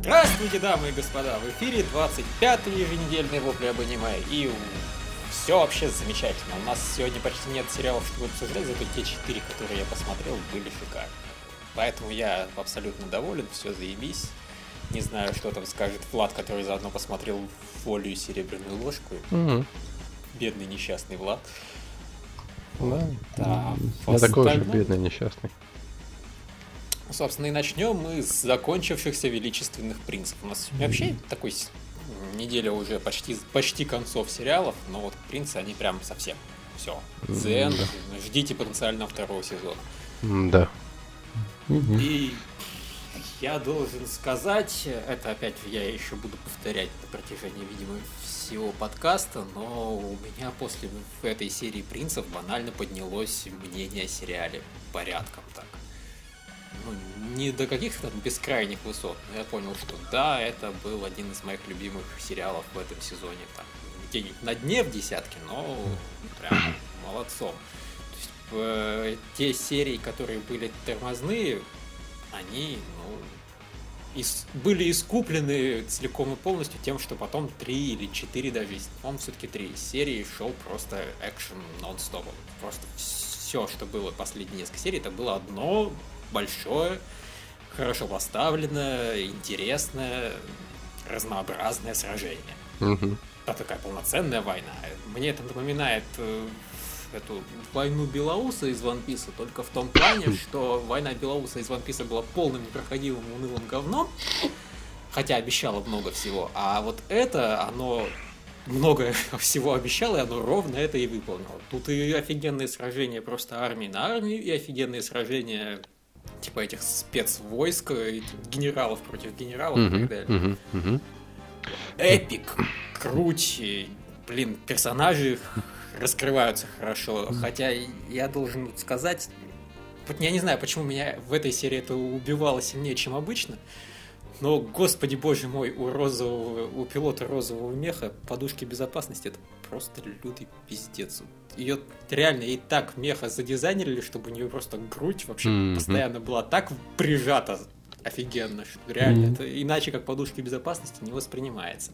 Здравствуйте, дамы и господа! В эфире 25-й еженедельный вопли об аниме. И все вообще замечательно. У нас сегодня почти нет сериалов, чтобы обсуждать, зато те четыре, которые я посмотрел, были шикарны. Поэтому я абсолютно доволен, все заебись. Не знаю, что там скажет Влад, который заодно посмотрел волю и серебряную ложку. Мгм. Бедный несчастный Влад. Да. Да, Я такой же бедный, несчастный. Собственно, и начнем мы с закончившихся величественных принцев. У нас вообще такой неделя уже почти, почти концов сериалов, но вот принцы, они прям совсем. Все. Дзен, да. ждите потенциально второго сезона. Да. И я должен сказать, это опять я еще буду повторять на протяжении, видимо, всего подкаста, но у меня после этой серии принцев банально поднялось мнение о сериале порядком так. Ну, не до каких-то бескрайних высот, но я понял, что да, это был один из моих любимых сериалов в этом сезоне. Там, где-нибудь на дне в десятке, но прям молодцом. То есть э, те серии, которые были тормозные, они, ну, ис- были искуплены целиком и полностью тем, что потом три или четыре даже, по-моему, все-таки три серии шел просто экшен нон-стопом. Просто все, что было последние несколько серий, это было одно большое, хорошо поставленное, интересное, разнообразное сражение. Мгм. Это такая полноценная война. Мне это напоминает э, эту войну Белоуса из Ван Писа, только в том плане, что война Белоуса из Ван Писа была полным непроходимым унылым говном, хотя обещала много всего. А вот это, оно много всего обещало, и оно ровно это и выполнило. Тут и офигенные сражения просто армии на армию, и офигенные сражения типа этих спецвойск, и генералов против генералов и Мгм. так далее Мгм. Мгм. эпик, круть, и, блин, персонажи раскрываются хорошо. Хотя я должен сказать, вот я не знаю, почему меня в этой серии это убивало сильнее, чем обычно. Но, господи боже мой, у розового, у пилота розового меха подушки безопасности это просто лютый пиздец. Ее реально и так меха задизайнерили, чтобы у нее просто грудь вообще Мгм. постоянно была так прижата офигенно, что реально Мгм. это иначе как подушки безопасности не воспринимается.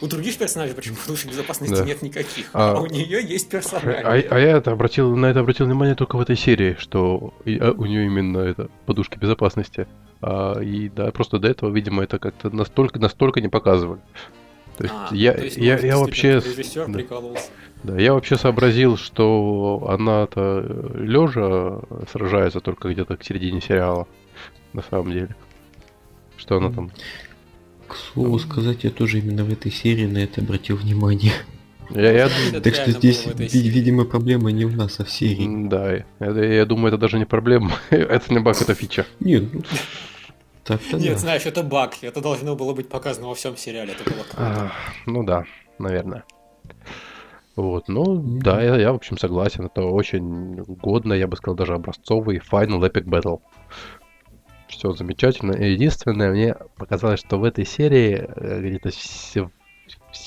У других персонажей почему подушек безопасности Да. нет никаких, а, А- у нее есть А, персонаж. а я это обратил, на это обратил внимание только в этой серии, что а, у нее именно это подушки безопасности. А, и да, просто до этого, видимо, это как-то настолько, настолько не показывали. То есть А, я, то есть, я, я вообще, режиссер да. прикололся. да, я вообще сообразил, что она-то лежа сражается только где-то к середине сериала, на самом деле. Что она там К слову сказать, я тоже именно в этой серии на это обратил внимание. Я, я- так что здесь, видимо, проблема не в нас, а в серии. да, я, я думаю, это даже не проблема. это не баг, это фича. Нет, ну, так-то Нет, да. знаешь, это баг. Это должно было быть показано во всем сериале. Это было круто. А, ну да, наверное. Вот, ну да, я, я, в общем согласен. Это очень годно, я бы сказал, даже образцовый Final Epic Battle. Все замечательно. Единственное, мне показалось, что в этой серии э, где-то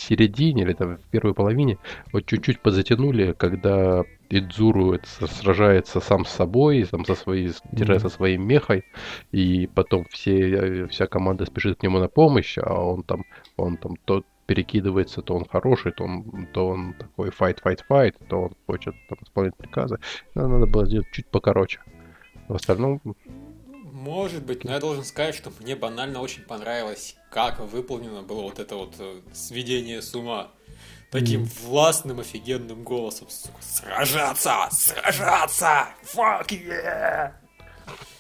середине или там в первой половине вот чуть-чуть подзатянули, когда Идзуру это сражается сам с собой, сам со своей, тире со своей мехой, и потом все, э, вся команда спешит к нему на помощь, а он там, он там то перекидывается, то он хороший, то он, то он такой fight, fight, fight, то он хочет там, исполнять приказы. Но надо было сделать чуть покороче. В остальном, Может быть, но я должен сказать, что мне банально очень понравилось, как выполнено было вот это вот э, сведение с ума. Таким властным, офигенным голосом. Сражаться! Сражаться! Fuck yeah!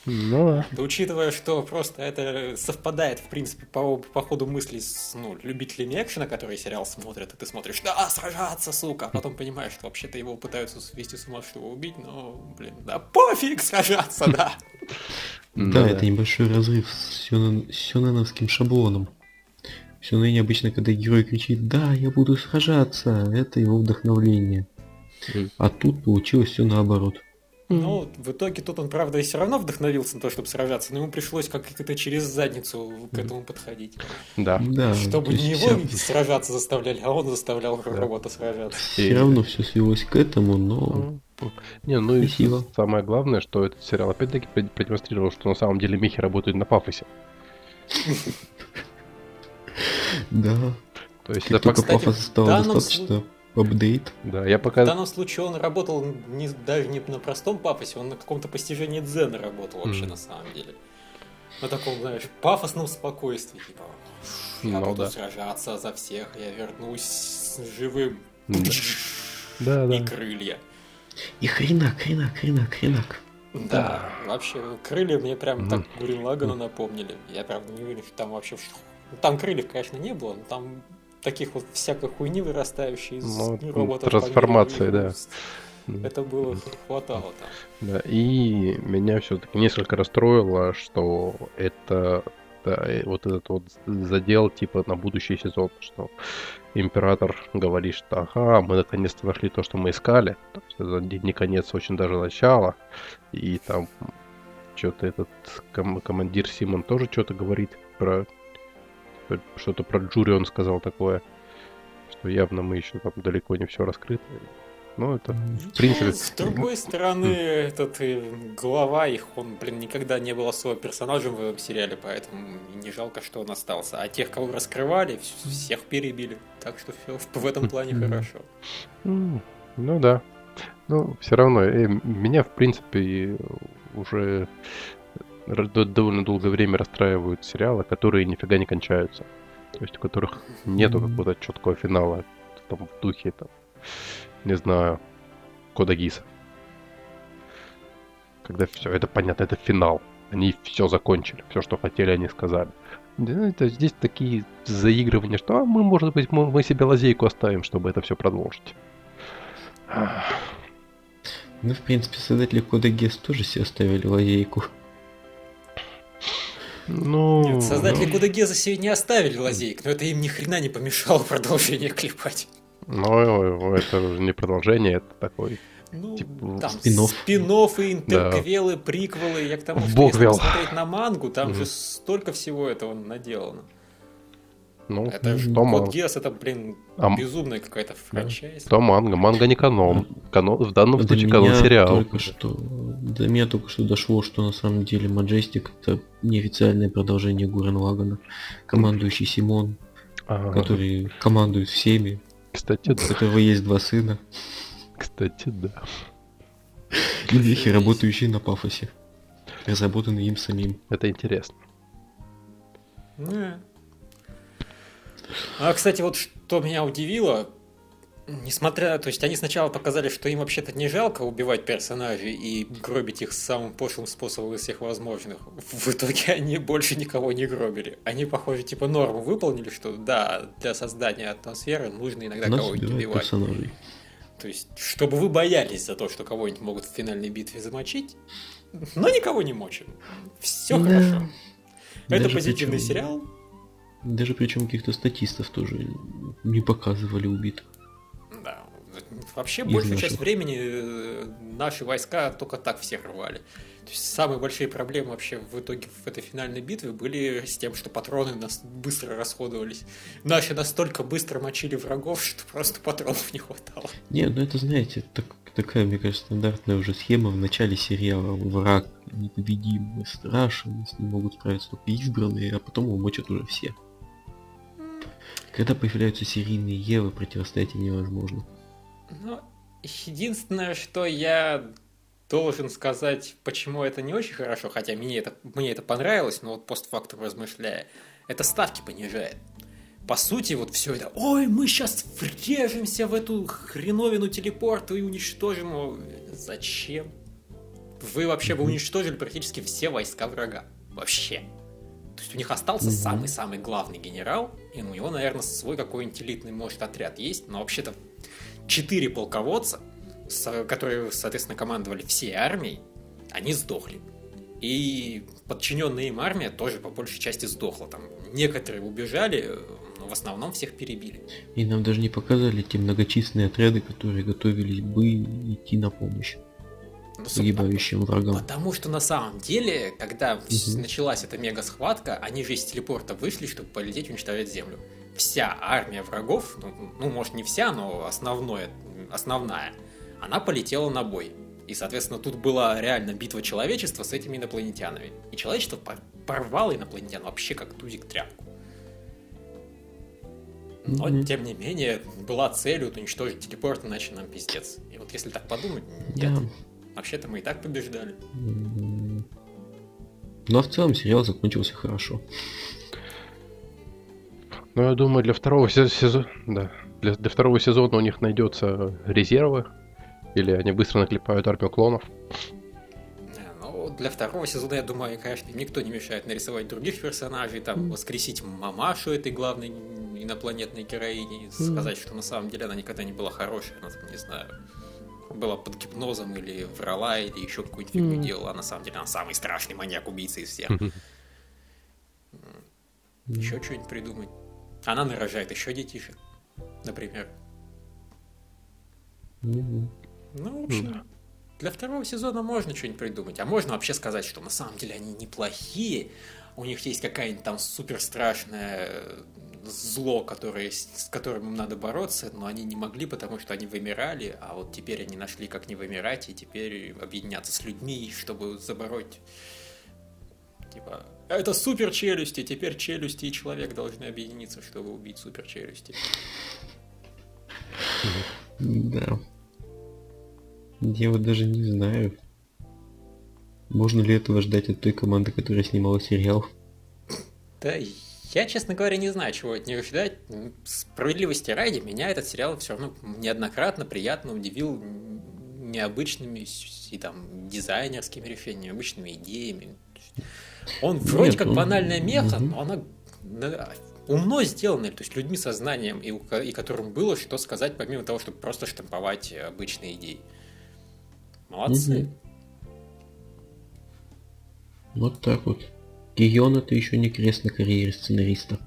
Ну да. Да учитывая, что просто это совпадает, в принципе, по, по ходу мыслей с ну, любителями экшена, которые сериал смотрят, и ты смотришь, да, сражаться, сука, а потом понимаешь, что вообще-то его пытаются свести с ума, чтобы убить, но, блин, да пофиг сражаться, да. Да, это небольшой разрыв с сёнэновским шаблоном. В сёнэне обычно, когда герой кричит «Да, я буду сражаться», это его вдохновление. А тут получилось все наоборот. Ну, в итоге тут он, правда, и все равно вдохновился на то, чтобы сражаться, но ему пришлось как-то через задницу к этому подходить. Да. Да, Чтобы не его сражаться заставляли, а он заставлял робота сражаться. Все равно все свелось к этому, но Не, ну и Красиво. самое главное, что этот сериал опять-таки прод- продемонстрировал, что на самом деле мехи работают на пафосе. Да. То есть это пока... пафоса стало достаточно, апдейт. Да, я В пока... данном случае он работал не, даже не на простом пафосе, он на каком-то постижении дзена работал вообще Мгм. на самом деле. На таком, знаешь, пафосном спокойствии, типа, я Ну буду да. сражаться за всех, я вернусь живым. Да. Да, И да. крылья. И хренак, хренак, хренак, хренак. Да, вообще, крылья мне прям так Мгм. Гурин Лагану напомнили. Я правда не уверен, что там вообще... ну, Там крыльев, конечно, не было, но там таких вот всякой хуйни вырастающей из Ну, роботов. миру, да. Это было, хватало там. Да, и меня все-таки несколько расстроило, что это да, и вот этот вот задел типа на будущий сезон, что император говорит, что ага, мы наконец-то нашли то, что мы искали. То есть это не не конец, очень даже начало. И там что-то этот ком- командир Симон тоже что-то говорит про про- что-то про Джури он сказал такое, что явно мы еще там далеко не все раскрыто. Ну, это, в принципе, с другой стороны, этот э, глава их, он, блин, никогда не был особо персонажем в этом сериале, поэтому не жалко, что он остался. А тех, кого раскрывали, вс- всех перебили. Так что все в этом плане хорошо. Ну да. Ну, все равно, э, меня, в принципе, уже довольно долгое время расстраивают сериалы, которые нифига не кончаются. То есть у которых нету какого-то четкого финала. Там в духе, там, не знаю, Кода Гиса. Когда все, это понятно, это финал. Они все закончили, все, что хотели, они сказали. Да, это здесь такие заигрывания, что а мы, может быть, мы, мы себе лазейку оставим, чтобы это все продолжить. Ну, в принципе, создатели кода Гес тоже себе оставили лазейку. Ну, Нет, создатели ну, Кудагеза себе не оставили лазейк, но это им ни хрена не помешало продолжение клепать. ну, это уже не продолжение, это такой. Ну, Типа, там спин-офф. спин-оффы, интерквелы, приквелы. Я к тому, что Бог если вел. посмотреть на мангу, там Мгм. же столько всего этого наделано. Ну, Это что Код манга? Гесс, это, блин, А безумная какая-то франчайз. Что манга? Манга не канон. канон в данном До случае канон сериал. только что, до меня только что дошло, что на самом деле Маджестик это неофициальное продолжение Гурен Лагана, командующий Симон, Ага. который командует всеми, Кстати, у да. которого есть два сына, Кстати, да. и вехи, работающие на пафосе, разработанные им самим. Это интересно. Не. А, кстати, вот что меня удивило, несмотря, то есть они сначала показали, что им вообще-то не жалко убивать персонажей и гробить их самым пошлым способом из всех возможных. В итоге они больше никого не гробили. Они, похоже, типа норму выполнили, что да, для создания атмосферы нужно иногда кого-нибудь убивать. персонажей. То есть, чтобы вы боялись за то, что кого-нибудь могут в финальной битве замочить, но никого не мочим. Все Да. хорошо. Это Даже позитивный причем- сериал. Даже причем каких-то статистов тоже не показывали убитых. Да. Вообще, Из большую наших. часть времени э, наши войска только так всех рвали. То есть самые большие проблемы вообще в итоге в этой финальной битве были с тем, что патроны нас быстро расходовались. Наши настолько быстро мочили врагов, что просто патронов не хватало. Не, ну это, знаете, так- такая, мне кажется, стандартная уже схема в начале сериала. Враг непобедимый, страшен, с ним могут справиться только избранные, а потом его мочат уже все. Когда появляются серийные Евы, противостоять им невозможно. Ну, единственное, что я должен сказать, почему это не очень хорошо, хотя мне это, мне это понравилось, но вот постфактум размышляя, это ставки понижает. По сути, вот все это, ой, мы сейчас врежемся в эту хреновину телепорта и уничтожим его. Зачем? Вы вообще бы уничтожили практически все войска врага. Вообще. То есть у них остался самый-самый главный генерал, и у него, наверное, свой какой-нибудь элитный, может, отряд есть, но вообще-то четыре полководца, которые, соответственно, командовали всей армией, они сдохли. И подчиненная им армия тоже по большей части сдохла. Там некоторые убежали, но в основном всех перебили. И нам даже не показали те многочисленные отряды, которые готовились бы идти на помощь погибающим врагам. Потому что на самом деле, когда Мгм. началась эта мега схватка, они же из телепорта вышли, чтобы полететь уничтожать Землю. Вся армия врагов, ну, ну, может не вся, но основное, основная, она полетела на бой. И, соответственно, тут была реально битва человечества с этими инопланетянами. И человечество порвало инопланетян вообще как тузик тряпку. Но, mm-hmm. тем не менее, была целью уничтожить телепорт, иначе нам пиздец. И вот если так подумать, нет. Да. Вообще-то мы и так побеждали. Mm-hmm. Но в целом сериал закончился хорошо. Ну, я думаю, для второго сезона, да, для, для второго сезона у них найдется резервы, или они быстро наклепают армию клонов. Ну, для второго сезона, я думаю, конечно, никто не мешает нарисовать других персонажей, там, воскресить мамашу этой главной инопланетной героини, сказать, что на самом деле она никогда не была хорошей, она, не знаю, была под гипнозом или врала, или еще какую-нибудь фигню mm. делала, а на самом деле она самый страшный маньяк-убийца из всех. Mm. Еще что-нибудь придумать. Она нарожает еще детишек, например. Mm-hmm. Ну, в общем, mm. для второго сезона можно что-нибудь придумать. А можно вообще сказать, что на самом деле они неплохие. У них есть какая-нибудь там супер страшная зло, которое, с которым им надо бороться, но они не могли, потому что они вымирали, а вот теперь они нашли, как не вымирать, и теперь объединяться с людьми, чтобы забороть. Типа, это супер челюсти, теперь челюсти и человек должны объединиться, чтобы убить супер челюсти. Да. Я вот даже не знаю. Можно ли этого ждать от той команды, которая снимала сериал? Да, я, честно говоря, не знаю, чего от них ждать. Справедливости ради, меня этот сериал все равно неоднократно приятно удивил необычными и там дизайнерскими решениями, необычными идеями. Он вроде Нет, как он... банальная меха, угу. но она умно сделанная, то есть людьми со знанием, и, и которым было что сказать, помимо того, чтобы просто штамповать обычные идеи. Молодцы. Угу. Вот так вот. Гион это еще не крест на карьере сценариста.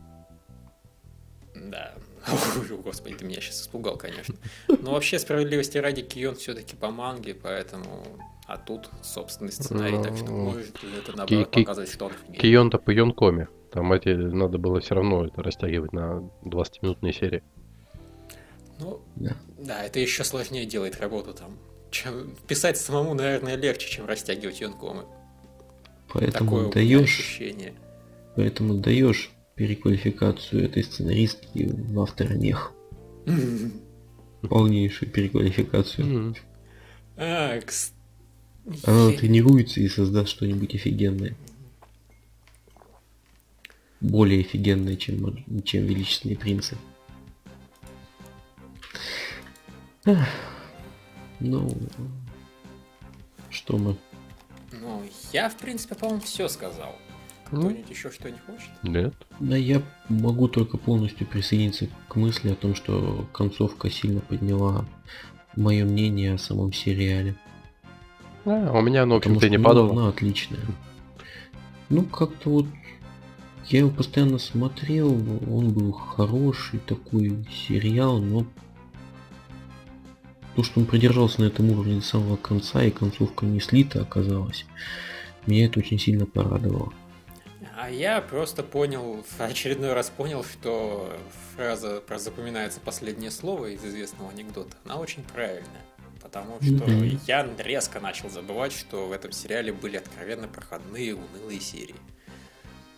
Да. Ой, господи, ты меня сейчас испугал, конечно. Но вообще, справедливости ради, Кион все-таки по манге, поэтому... А тут собственный сценарий, так что ну, может это наоборот показывать, что он Кион-то по Йонкоме. Там эти надо было все равно это растягивать на 20-минутные серии. Ну, да. да, это еще сложнее делает работу там. Чем... Писать самому, наверное, легче, чем растягивать Йонкомы. Поэтому даешь, поэтому даешь переквалификацию этой сценаристки в автора мех. Полнейшую переквалификацию. А, Она тренируется и создаст что-нибудь офигенное. Более офигенное, чем, чем Величественные принцы. Ну, что мы я, в принципе, по-моему, все сказал. Ну. Кто-нибудь еще что не хочет? Нет. Да, я могу только полностью присоединиться к мысли о том, что концовка сильно подняла мое мнение о самом сериале. А, у меня оно, в общем-то, не падало. Она отличная. Ну, как-то вот я его постоянно смотрел, он был хороший такой сериал, но то, что он продержался на этом уровне до самого конца и концовка не слита оказалась, меня это очень сильно порадовало. А я просто понял, в очередной раз понял, что фраза про запоминается последнее слово из известного анекдота, она очень правильная. Потому что mm-hmm. я резко начал забывать, что в этом сериале были откровенно проходные, унылые серии.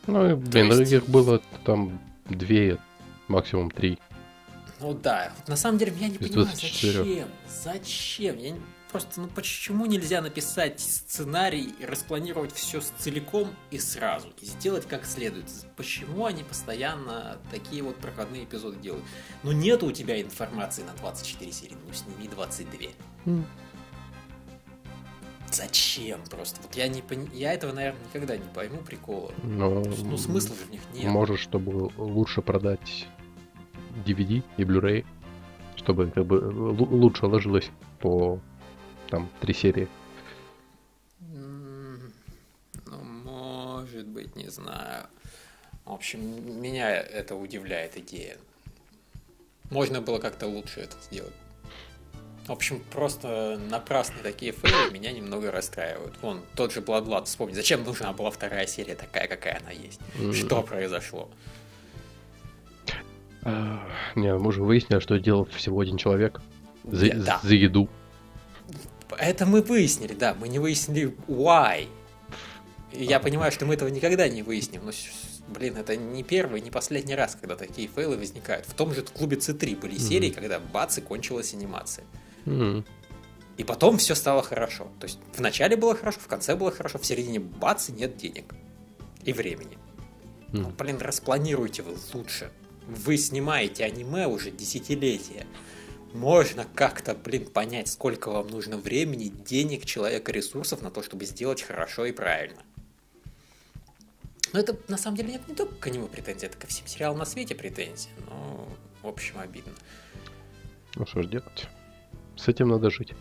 Ну, блин, есть... их было там две, максимум три. Ну да, на самом деле я не понимаю, зачем, зачем, я просто, ну почему нельзя написать сценарий и распланировать все целиком и сразу, и сделать как следует? Почему они постоянно такие вот проходные эпизоды делают? Ну нет у тебя информации на 24 серии, ну сними 22. Mm. Зачем просто? Вот я не пон... я этого, наверное, никогда не пойму прикола. Но... Ну смысла же в них нет. Может, чтобы лучше продать DVD и Blu-ray, чтобы как бы лучше ложилось по там три серии. Ну, может быть, не знаю. В общем, меня это удивляет идея. Можно было как-то лучше это сделать. В общем, просто напрасные такие фейлы меня немного расстраивают. Вон, тот же Blood вспомни, зачем нужна была вторая серия такая, какая она есть? Mm-hmm. Что произошло? Не, мы уже выяснили, что делал всего один человек за, да. за еду. Это мы выяснили, да, мы не выяснили why. Я понимаю, что мы этого никогда не выясним, но, блин, это не первый, не последний раз, когда такие фейлы возникают. В том же клубе C3 были mm-hmm. серии, когда бац, и кончилась анимация. Mm-hmm. И потом все стало хорошо. То есть в начале было хорошо, в конце было хорошо, в середине бац, и нет денег. И времени. Mm. Ну, блин, распланируйте вы лучше. Вы снимаете аниме уже десятилетия. Можно как-то, блин, понять, сколько вам нужно времени, денег, человека, ресурсов на то, чтобы сделать хорошо и правильно. Но это на самом деле не только к аниме претензии, это ко всем сериалам на свете претензии. Но, в общем, обидно. Ну что ж делать? С этим надо жить.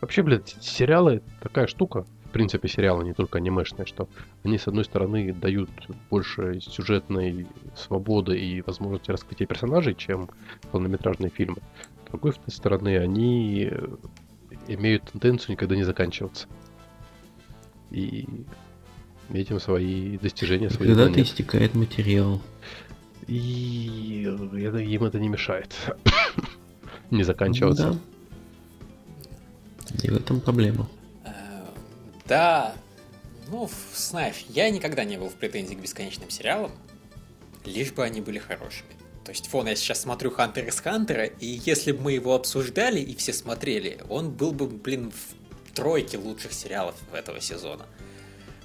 Вообще, блядь, сериалы такая штука, принципе, сериалы не только анимешные, что они, с одной стороны, дают больше сюжетной свободы и возможности раскрытия персонажей, чем полнометражные фильмы. С другой стороны, они имеют тенденцию никогда не заканчиваться. И этим свои достижения, свои Когда-то истекает материал. И им это не мешает не заканчиваться. Да. И в этом проблема. Да, ну, знаешь, я никогда не был в претензии к бесконечным сериалам, лишь бы они были хорошими. То есть, вон, я сейчас смотрю Хантер из Хантера, и если бы мы его обсуждали и все смотрели, он был бы, блин, в тройке лучших сериалов этого сезона.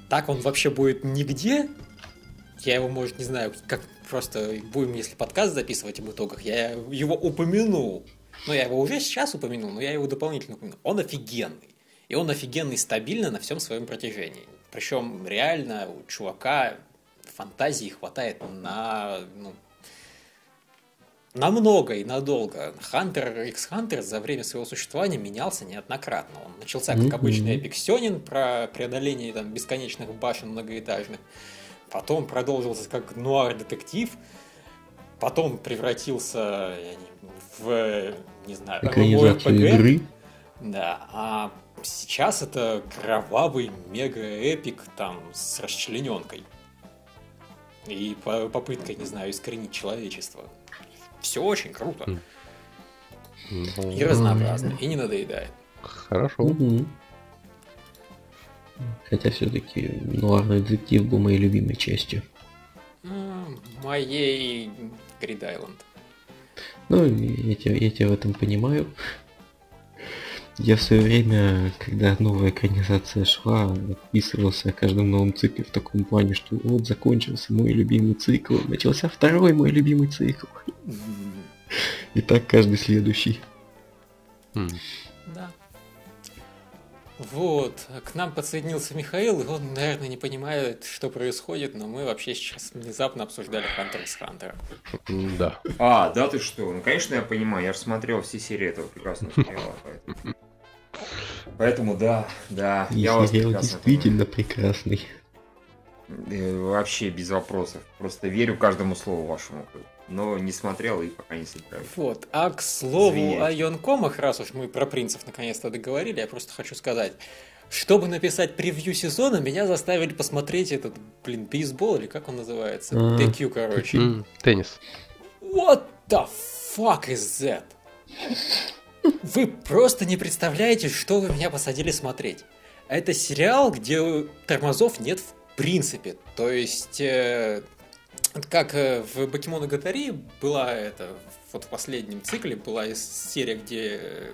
Так он вообще будет нигде. Я его, может, не знаю, как просто будем, если подкаст записывать об итогах, я его упомянул ну, я его уже сейчас упомянул, но я его дополнительно упомянул. Он офигенный. И он офигенный стабильно на всем своем протяжении. Причем реально у чувака фантазии хватает на, ну, на много и надолго. Хантер X Hunter за время своего существования менялся неоднократно. Он начался как обычный эпик Сёнин про преодоление там, бесконечных башен многоэтажных. Потом продолжился как нуар-детектив. Потом превратился я не в, не знаю, Экранизацию игры. Да, а сейчас это кровавый мега-эпик там с расчлененкой. И попыткой, не знаю, искоренить человечество. Все очень круто. Mm. И разнообразно, и не надоедает. Хорошо. Угу. Хотя все-таки нуарный детектив был моей любимой частью. Моей Грид Айленд. Ну, я тебя, я тебя в этом понимаю. Я в свое время, когда новая экранизация шла, отписывался о каждом новом цикле в таком плане, что вот закончился мой любимый цикл, начался второй мой любимый цикл. И так каждый следующий. Да. Вот, к нам подсоединился Михаил, и он, наверное, не понимает, что происходит, но мы вообще сейчас внезапно обсуждали Хантер с Хантера. Да. А, да ты что? Ну, конечно, я понимаю, я же смотрел все серии этого прекрасного сериала, поэтому... Поэтому да, да, и я вас действительно понимаю. прекрасный. Э, вообще без вопросов. Просто верю каждому слову вашему но не смотрел и пока не собираюсь. Вот. А к слову Извиняюсь. о Йонкомах, раз уж мы про принцев наконец-то договорили, я просто хочу сказать, чтобы написать превью сезона, меня заставили посмотреть этот, блин, бейсбол или как он называется? Mm. DQ, короче. Mm. Теннис. What the fuck is that? Вы просто не представляете, что вы меня посадили смотреть. Это сериал, где тормозов нет в принципе. То есть э, как э, в Бакимон Гатари была это, вот в последнем цикле была серия, где э,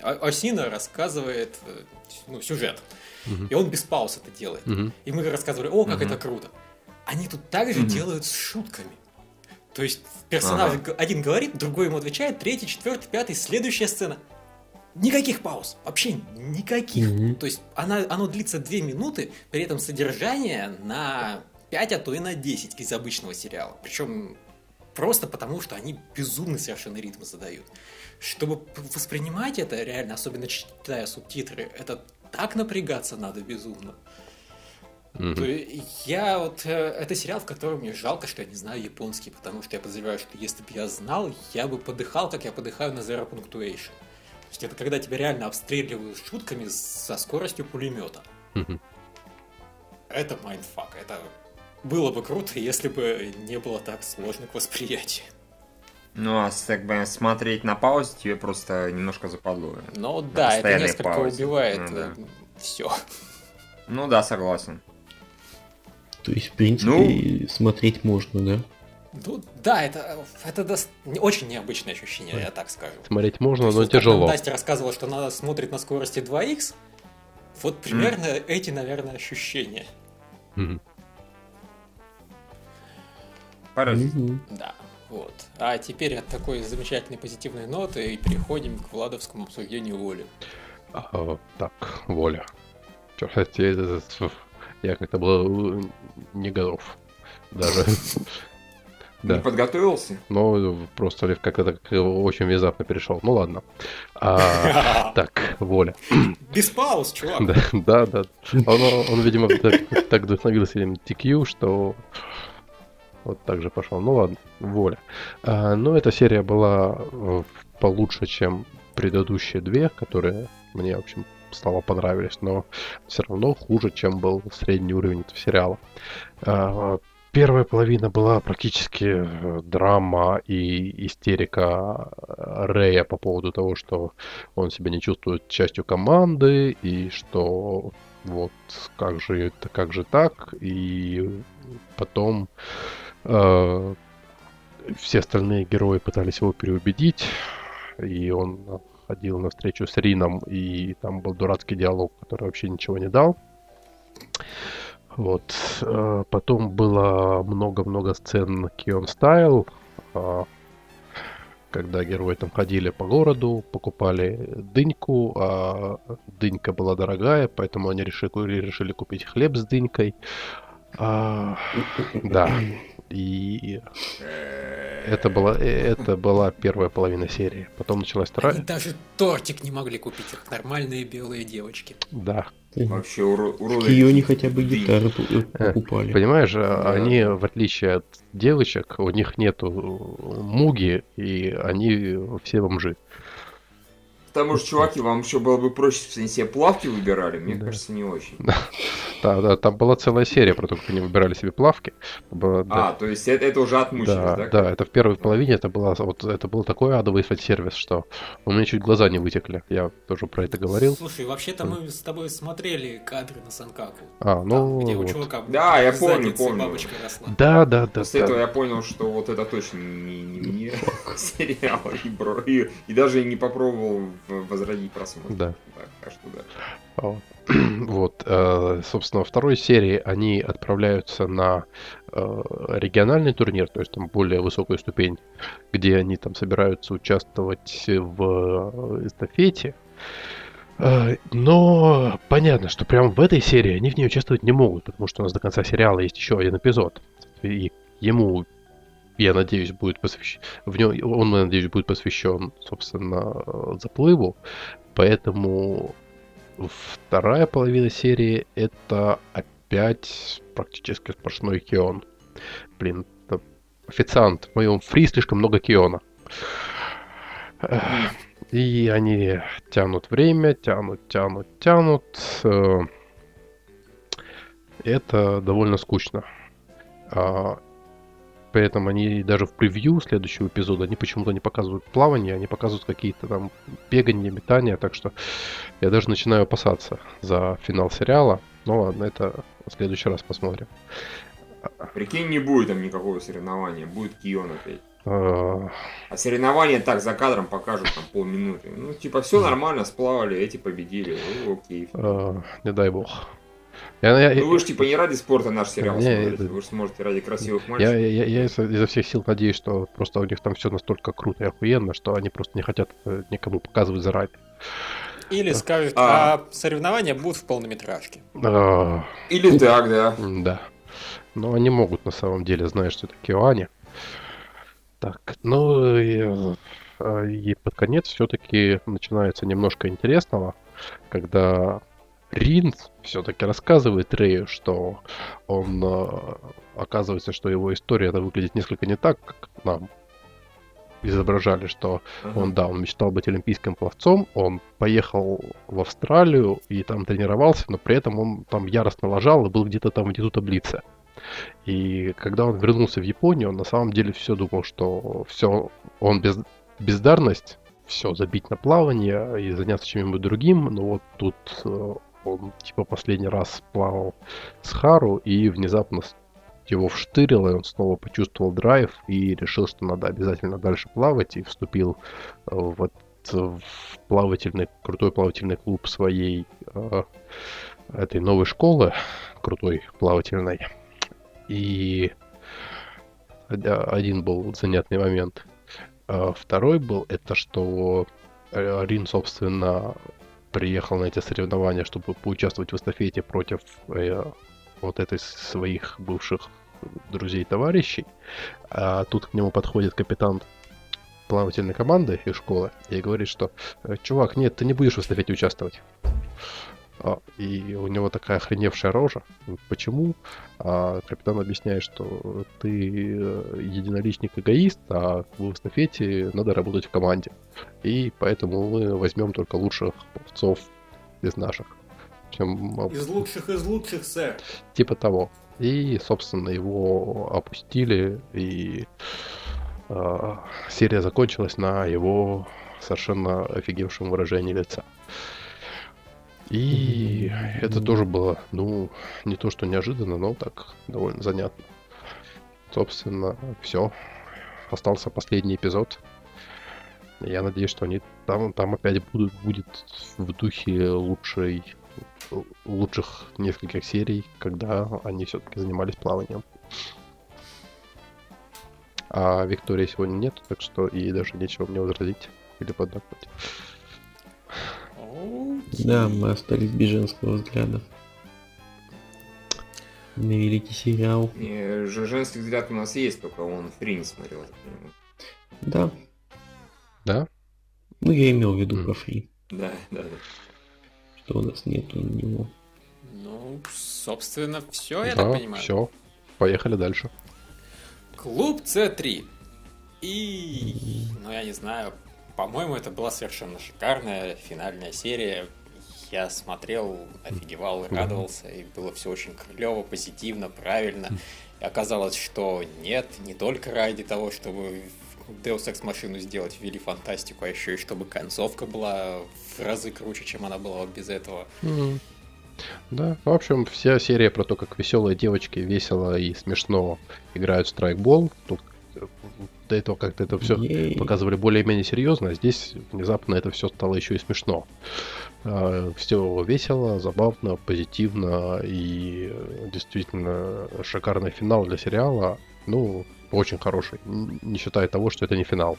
Осина рассказывает э, ну, сюжет. Угу. И он без пауз это делает. Угу. И мы рассказывали, о, как угу. это круто. Они тут также угу. делают с шутками. То есть персонаж ага. один говорит, другой ему отвечает, третий, четвертый, пятый, следующая сцена. Никаких пауз, вообще никаких. mm То есть она, оно длится две минуты, при этом содержание на 5, а то и на 10 из обычного сериала. Причем просто потому, что они безумный совершенно ритм задают. Чтобы воспринимать это реально, особенно читая субтитры, это так напрягаться надо безумно. Mm-hmm. Я вот э, это сериал, в котором мне жалко, что я не знаю японский, потому что я подозреваю, что если бы я знал, я бы подыхал, как я подыхаю на Zero Punctuation. То есть это когда тебя реально обстреливают шутками со скоростью пулемета. Mm-hmm. Это mindfuck, это было бы круто, если бы не было так сложно к восприятию. Ну, а как бы смотреть на паузе тебе просто немножко западло. Но да, это несколько паузе. убивает Ну да. все. Ну да, согласен. То есть, в принципе, смотреть можно, да? Ну да, это, это не- очень необычное ощущение, я так скажу. Смотреть можно, но тяжело. Настя рассказывала, что она смотрит на скорости 2х. Вот примерно эти, наверное, ощущения. Мгм. Поразительно. Мгм. Да, вот. А теперь от такой замечательной позитивной ноты и переходим к Владовскому обсуждению воли. А, так, воля. Чё, я, я как-то был э, не готов. Даже. Не Да, подготовился? но просто лишь как-то так очень внезапно перешел. Ну ладно. А, так, воля. Без пауз, чувак. Да, да, да. Он, он, видимо, так, так вдохновился этим TQ, что вот так же пошел. Ну ладно, воля. А, ну, эта серия была э, получше, чем предыдущие две, которые мне, в общем, стало понравились, но все равно хуже, чем был средний уровень этого сериала. А, Первая половина была практически э, драма и истерика э, Рэя по поводу того, что он себя не чувствует частью команды, и что вот как же это, как же так, и потом все остальные герои пытались его переубедить, и он ходил на встречу с Рином, и там был дурацкий диалог, который вообще ничего не дал. Вот. э, Потом было много-много сцен Кион Стайл, а, когда герои там ходили по городу, покупали дыньку, а дынька была дорогая, поэтому они решили, решили купить хлеб с дынькой. А, да. И это была, э, это была первая половина серии. Потом началась Они вторая. даже тортик не могли купить, как нормальные белые девочки. Да. Вообще уро- В уроды. Кионе хотя бы пу- э, Э, покупали. Понимаешь, а Да. они, в отличие от девочек, у них нету муги, и они все бомжи. Потому что, чуваки, вам еще было бы проще, если они себе плавки выбирали. Мне Да. кажется, не очень. Да, да, там была целая серия про то, как они выбирали себе плавки. Было- да. А, то есть это, это уже отмучились, Да, да? да, это в первой половине это было вот это был такой адовый фан-сервис, что у меня чуть глаза не вытекли. Я тоже про это говорил. Слушай, вообще-то мы с тобой смотрели кадры на Санкаку. А, Там, ну где у вот. чувака Да, я помню, помню. бабочка росла. Да, да, да. После этого да. я понял, что вот это точно не, не мне сериал, и, бро- и, и даже не попробовал возродить просмотр. Да. Так что да. Вот, э, собственно, во второй серии они отправляются на э, региональный турнир, то есть там более высокую ступень, где они там собираются участвовать в э, эстафете. Но понятно, что прямо в этой серии они в ней участвовать не могут, потому что у нас до конца сериала есть еще один эпизод. И ему, я надеюсь, будет посвящен... В нем, он, я надеюсь, будет посвящен, собственно, заплыву. Поэтому вторая половина серии это опять практически сплошной Кион. Блин, это официант, в моем фри слишком много Киона. И они тянут время, тянут, тянут, тянут. э, Это довольно скучно. А, При этом они даже в превью следующего эпизода, они почему-то не показывают плавание, они показывают какие-то там бегания, метания, так что я даже начинаю опасаться за финал сериала. Ну ладно, это в следующий раз посмотрим. Прикинь, не будет там никакого соревнования, будет Кион опять. Э, А соревнования так за кадром покажут там полминуты. Ну, типа, все нормально, сплавали, эти победили. Ну, окей. э, Не дай бог. Я, я- Ну вы же типа не ради спорта наш сериал Не, смотрите, это- вы же смотрите ради красивых я, мальчиков. я, я изо изо всех сил надеюсь, что просто у них там все настолько круто и охуенно, что они просто не хотят э, никому показывать заранее. Или скажут, А. а соревнования будут в полнометражке. Э, Или так, да. Да. Но они могут на самом деле, зная, что это Киоани. Так, ну и, э, и под конец все-таки начинается немножко интересного, когда Рин все-таки рассказывает Рэю, что он э, оказывается, что его история она выглядит несколько не так, как нам изображали, что Ага. он, да, он мечтал быть олимпийским пловцом, он поехал в Австралию и там тренировался, но при этом он там яростно лажал и был где-то там внизу таблицы. И когда он вернулся в Японию, он на самом деле все думал, что все, он без, бездарность, все, забить на плавание и заняться чем-нибудь другим. Но вот тут э, он типа последний раз плавал с Хару и внезапно его вштырило, и он снова почувствовал драйв и решил, что надо обязательно дальше плавать, и вступил э, в, в плавательный, крутой плавательный клуб своей э, этой новой школы, крутой плавательной. И один был занятный момент. А второй был это, что э, Рин, собственно, приехал на эти соревнования, чтобы поучаствовать в эстафете против э, вот этой своих бывших друзей-товарищей. А тут к нему подходит капитан плавательной команды из школы и говорит, что «Э, «Чувак, нет, ты не будешь в эстафете участвовать». А, и у него такая охреневшая рожа. Почему? А капитан объясняет, что ты э, единоличник-эгоист, а в эстафете надо работать в команде. И поэтому мы возьмем только лучших пловцов из наших. Чем... Из лучших из лучших, сэр. Типа того. И, собственно, его опустили, и э, серия закончилась на его совершенно офигевшем выражении лица. И это тоже было, ну, не то что неожиданно, но так довольно занятно. Собственно, все. Остался последний эпизод. Я надеюсь, что они там, там опять будут, будет в духе лучшей, лучших нескольких серий, когда они все-таки занимались плаванием. А Виктории сегодня нет, так что и даже нечего мне возразить или поддакнуть. Да, мы остались без женского взгляда. На великий сериал. Не, женский взгляд у нас есть, только он Фри не смотрел. Да. Да? Ну, я имел в виду mm. про Фри. Да, да, да. Что у нас нету у него. Ну, собственно, все, я да, так понимаю. все. Поехали дальше. Клуб С3. И, ну, я не знаю, по-моему, это была совершенно шикарная финальная серия. Я смотрел, офигевал и радовался, и было все очень клево, позитивно, правильно. И оказалось, что нет, не только ради того, чтобы Deus Ex машину сделать, ввели фантастику, а еще и чтобы концовка была в разы круче, чем она была вот без этого. Да, в общем, вся серия про то, как веселые девочки весело и смешно играют в страйкбол. Тут до этого как-то это все показывали более-менее серьезно, а здесь внезапно это все стало еще и смешно. А, все весело, забавно, позитивно и действительно шикарный финал для сериала. Ну, очень хороший, не считая того, что это не финал.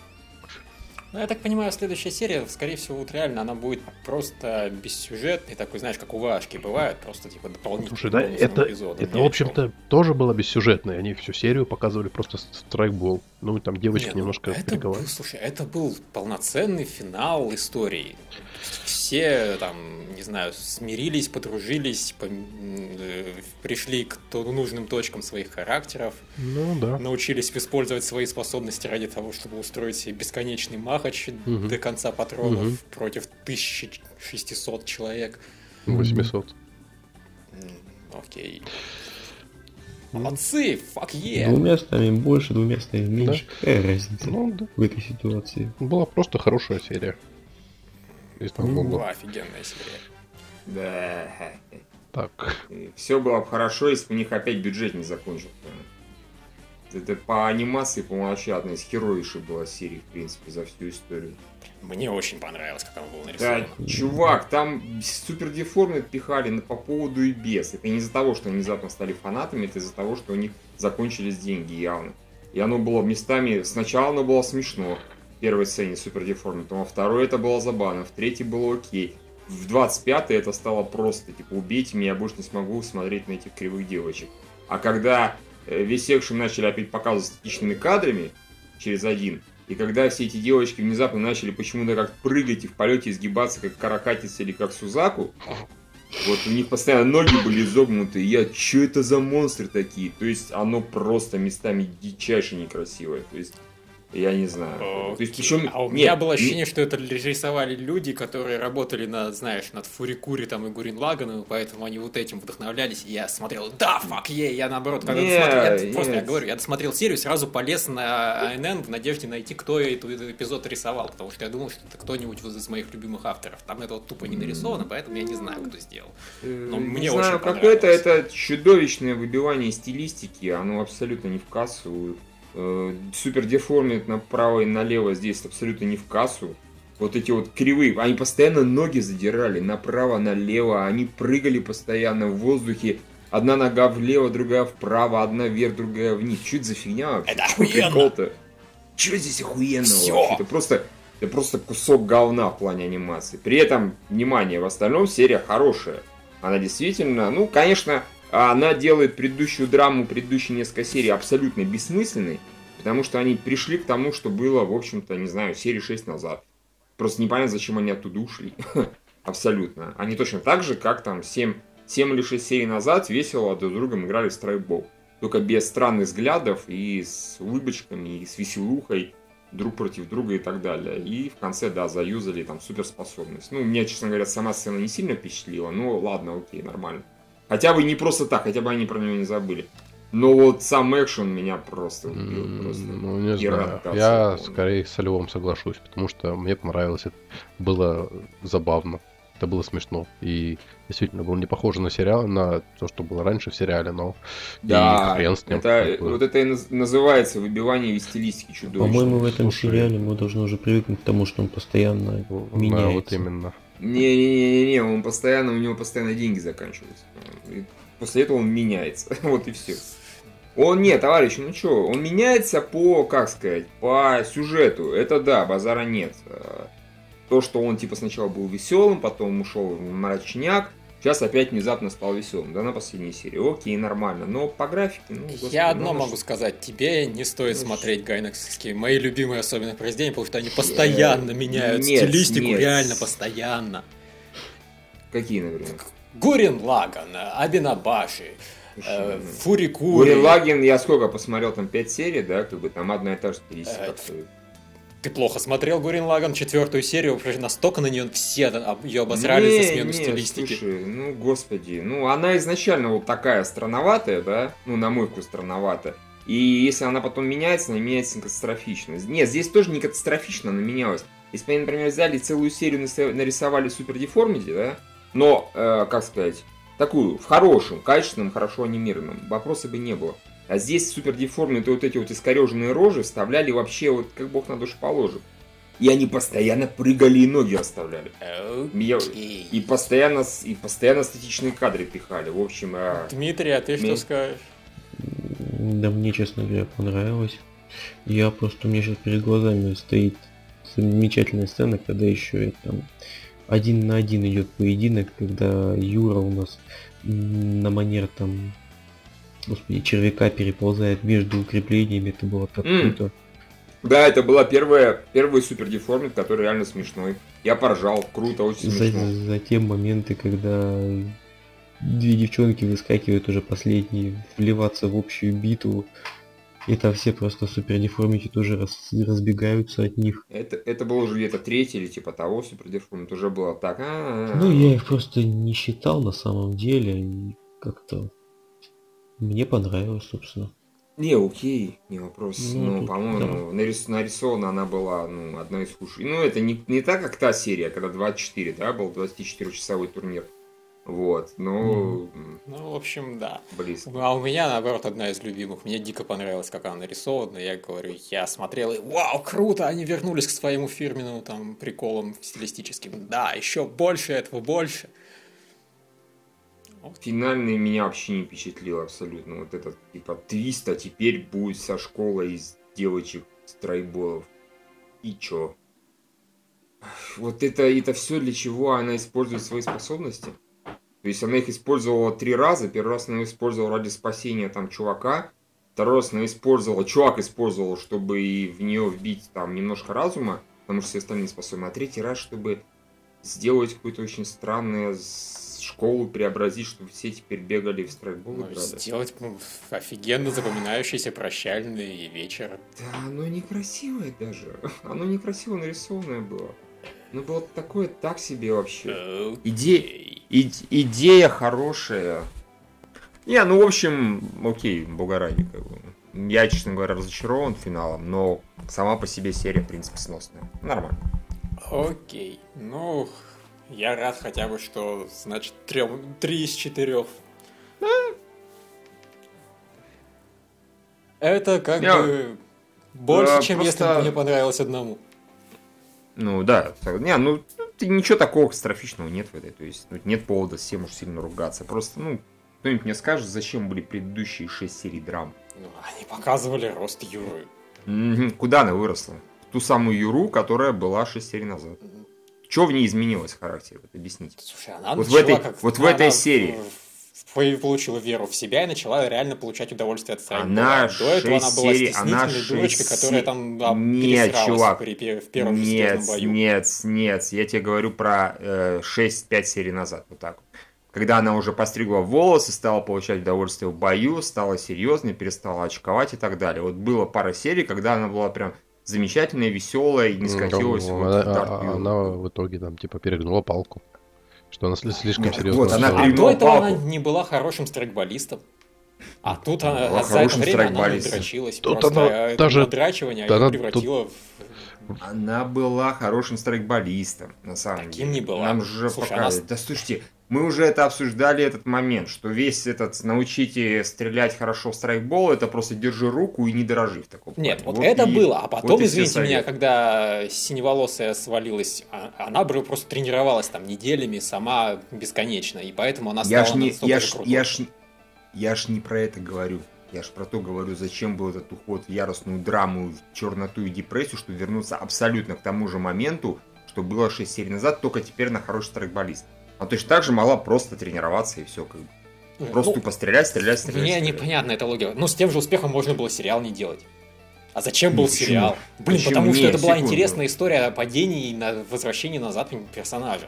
Ну, я так понимаю, следующая серия, скорее всего, вот реально она будет просто бессюжетной, такой, знаешь, как у Вашки бывает, просто типа дополнительный Слушай, да, это, эпизода. это, в общем-то, тоже было бессюжетное. Они всю серию показывали просто страйкбол. Ну, там девочки Нет, ну, немножко это был, Слушай, это был полноценный финал истории. Все там, не знаю, смирились, подружились, по, э, пришли к нужным точкам своих характеров. Ну, да. Научились использовать свои способности ради того, чтобы устроить себе бесконечный махач угу. до конца патронов угу. против 1600 человек. 800. Окей. Молодцы, fuck yeah. Двумя стами больше, двумя стами меньше. Да? Какая разница ну, да. в этой ситуации? Была просто хорошая серия. Ну, была офигенная серия. Да. Так. Все было бы хорошо, если бы у них опять бюджет не закончился. Это по анимации, по-моему, вообще одна из героишек была серии, в принципе, за всю историю. Мне очень понравилось, как он был нарисован. Да, чувак, там супер деформы пихали по поводу и без. Это не из-за того, что они внезапно стали фанатами, это из-за того, что у них закончились деньги явно. И оно было местами... Сначала оно было смешно, первой сцене супер деформы, потом во второй это было забавно, в третьей было окей. В 25-й это стало просто, типа, убейте меня, я больше не смогу смотреть на этих кривых девочек. А когда э, весь секшн начали опять показывать статичными кадрами через один, и когда все эти девочки внезапно начали почему-то как прыгать и в полете изгибаться, как каракатица или как Сузаку, вот у них постоянно ноги были изогнуты, и я, что это за монстры такие? То есть оно просто местами дичайше некрасивое. То есть Я не знаю. То есть, причем... А у меня было ощущение, что это рисовали люди, которые работали над, знаешь, над Фурикури там и Гурин Лаганом, поэтому они вот этим вдохновлялись. И я смотрел, да, фак е, я наоборот, когда нет, смотрел, я, просто я говорю, я досмотрел серию, сразу полез на АНН в надежде найти, кто этот эпизод рисовал, потому что я думал, что это кто-нибудь из моих любимых авторов. Там это вот тупо не нарисовано, поэтому я не знаю, кто сделал. Но э, мне не очень знаю, какое-то это чудовищное выбивание стилистики, оно абсолютно не в кассу супер деформит направо и налево здесь абсолютно не в кассу. Вот эти вот кривые, они постоянно ноги задирали направо, налево, они прыгали постоянно в воздухе. Одна нога влево, другая вправо, одна вверх, другая вниз. Это за фигня вообще? Это охуенно! Что здесь охуенно вообще? Это просто, это просто кусок говна в плане анимации. При этом, внимание, в остальном серия хорошая. Она действительно, ну, конечно, она делает предыдущую драму, предыдущие несколько серий абсолютно бессмысленной, потому что они пришли к тому, что было, в общем-то, не знаю, серии 6 назад. Просто непонятно, зачем они оттуда ушли. Абсолютно. Они точно так же, как там 7, 7 или 6 серий назад весело друг с другом играли в страйкбол. Только без странных взглядов и с улыбочками, и с веселухой друг против друга и так далее. И в конце, да, заюзали там суперспособность. Ну, меня, честно говоря, сама сцена не сильно впечатлила, но ладно, окей, нормально. Хотя бы не просто так, хотя бы они про него не забыли. Но вот сам экшен меня просто убил. Просто ну, не знаю. Я скорее с Львом соглашусь, потому что мне понравилось. Это было забавно. Это было смешно. И действительно было не похоже на сериал, на то, что было раньше в сериале, но да, и хрен с ним. Это, вот это и называется выбивание из стилистики чудовищно. По-моему, в этом Слушай, сериале мы должны уже привыкнуть к тому, что он постоянно меняется. Да, вот именно. Не-не-не, он постоянно, у него постоянно деньги заканчиваются. И после этого он меняется. вот и все. Он, нет, товарищ, ну что, он меняется по, как сказать, по сюжету. Это да, базара нет. То, что он типа сначала был веселым, потом ушел в мрачняк, Сейчас опять внезапно стал веселым, да, на последней серии. Окей, нормально. Но по графике, ну, господи, Я одно ну, могу что... сказать. Тебе не стоит ну, смотреть гайнексовские, мои любимые особенно произведения, потому что они постоянно меняют нет, стилистику, нет. реально постоянно. Какие, например? Гурин Лаган, Абинабаши, э, Фурикури. Гурин Лагин, я сколько посмотрел, там 5 серий, да, как бы там одна и та же стилистика э. Ты плохо смотрел Гурин Лаган четвертую серию, уже настолько на нее все ее обозрали не, за смену не, стилистики. Слушай, ну господи, ну она изначально вот такая странноватая, да, ну на мой вкус странноватая. И если она потом меняется, она меняется катастрофично. Нет, здесь тоже не катастрофично она менялась. Если бы они, например, взяли целую серию, нарисовали супер деформити, да, но, э, как сказать, такую, в хорошем, качественном, хорошо анимированном, вопроса бы не было. А здесь супер деформные вот эти вот искореженные рожи вставляли вообще вот как бог на душу положит. И они постоянно прыгали и ноги расставляли. Okay. И постоянно, и постоянно статичные кадры пихали. В общем, а... Дмитрий, а ты мне... что скажешь? Да мне, честно говоря, понравилось. Я просто, у меня сейчас перед глазами стоит замечательная сцена, когда еще там один на один идет поединок, когда Юра у нас на манер там господи, червяка переползает между укреплениями, это было так mm. круто. Да, это была первая, первый супер деформит, который реально смешной. Я поржал, круто, очень за, смешно. Затем моменты, когда две девчонки выскакивают уже последние, вливаться в общую битву. И там все просто супер деформити тоже раз, разбегаются от них. Это, это было уже где-то третий или типа того супер деформит, уже было так. А-а-а. Ну, я их просто не считал на самом деле. И как-то мне понравилось, собственно. Не, окей, не вопрос. Ну, ну по-моему, да. нарис, нарисована она была, ну, одна из худших. Ну, это не, не так, как та серия, когда 24, да, был 24-часовой турнир. Вот, ну... Ну, в общем, да. Близко. А у меня, наоборот, одна из любимых. Мне дико понравилось, как она нарисована. Я говорю, я смотрел и вау, круто, они вернулись к своему фирменному там приколам стилистическим. Да, еще больше этого, больше. Финальный меня вообще не впечатлил абсолютно. Вот этот типа твист, а теперь будет вся школа из девочек страйболов. И чё? Вот это, это все для чего она использует свои способности? То есть она их использовала три раза. Первый раз она использовала ради спасения там чувака. Второй раз она использовала, чувак использовал, чтобы и в нее вбить там немножко разума, потому что все остальные способны. А третий раз, чтобы сделать какое-то очень странное школу преобразить, чтобы все теперь бегали в страйкбол Ну, играли. сделать офигенно запоминающийся прощальный вечер. Да, оно некрасивое даже. Оно некрасиво нарисованное было. Ну, было такое так себе вообще. Э, Иде-. И- идея хорошая. Не, ну, в общем, окей, бога ради, как бы. Я, честно говоря, разочарован финалом, но сама по себе серия, в принципе, сносная. Нормально. Окей. Ну, я рад хотя бы, что, значит, трем, три из четырех. Это как Я- бы больше, Да, чем просто- если бы мне понравилось одному. Ну, да. Не, ну, ничего такого катастрофичного нет в этой. То есть, ну, нет повода всем уж сильно ругаться. Просто, ну, кто-нибудь мне скажет, зачем были предыдущие шесть серий драм? Ну, они показывали рост Юры. Куда она выросла? В ту самую Юру, которая была 6 серий назад. Что в ней изменилось в характере? Вот объясните. Слушай, она Вот в этой- как- вот в она этой серии. в- в- получила веру в себя и начала реально получать удовольствие от страйкбола. Она До этого она была серий- она шесть которая там а, Нет, чувак. при в первом нет, бою. нет, нет, я тебе говорю про э, 6-5 серий назад, вот так вот. Когда она уже постригла волосы, стала получать удовольствие в бою, стала серьезной, перестала очковать и так далее. Вот было пара серий, когда она была прям замечательная, веселая и не скатилась Ну, вот она, в а- она в итоге там типа перегнула палку. Что она сли- слишком Нет, серьезно. вот, она. А перегнула до этого она палку. не была хорошим страйкболистом. А тут она, Была за это хорошим время она надрачилась. Тут Просто она даже- надрачивание да она превратило в... Она была хорошим страйкболистом, на самом Каким деле. не была? Нам же Слушай, показывают. Да слушайте, мы уже это обсуждали этот момент, что весь этот научите стрелять хорошо в страйкбол, это просто держи руку и не дрожи в таком Нет, плане. вот, это и- было. А потом, вот извините меня, когда синеволосая свалилась, а- она бы просто тренировалась там неделями сама бесконечно, и поэтому она Я стала ж не, я ж, я ж, я ж не про это говорю. Я ж про то говорю, зачем был этот уход в яростную драму, в черноту и депрессию, чтобы вернуться абсолютно к тому же моменту, что было 6 серий назад, только теперь она хороший страйкболист. А точно так же могла просто тренироваться и все. Как бы. Просто Ну, тупо стрелять, стрелять, стрелять. Мне стрелять. непонятна эта логика. Ну, с тем же успехом можно было сериал не делать. А зачем был почему? сериал? Блин, Почему? потому что Не, это была секунду. интересная история о падении и на возвращении назад персонажа.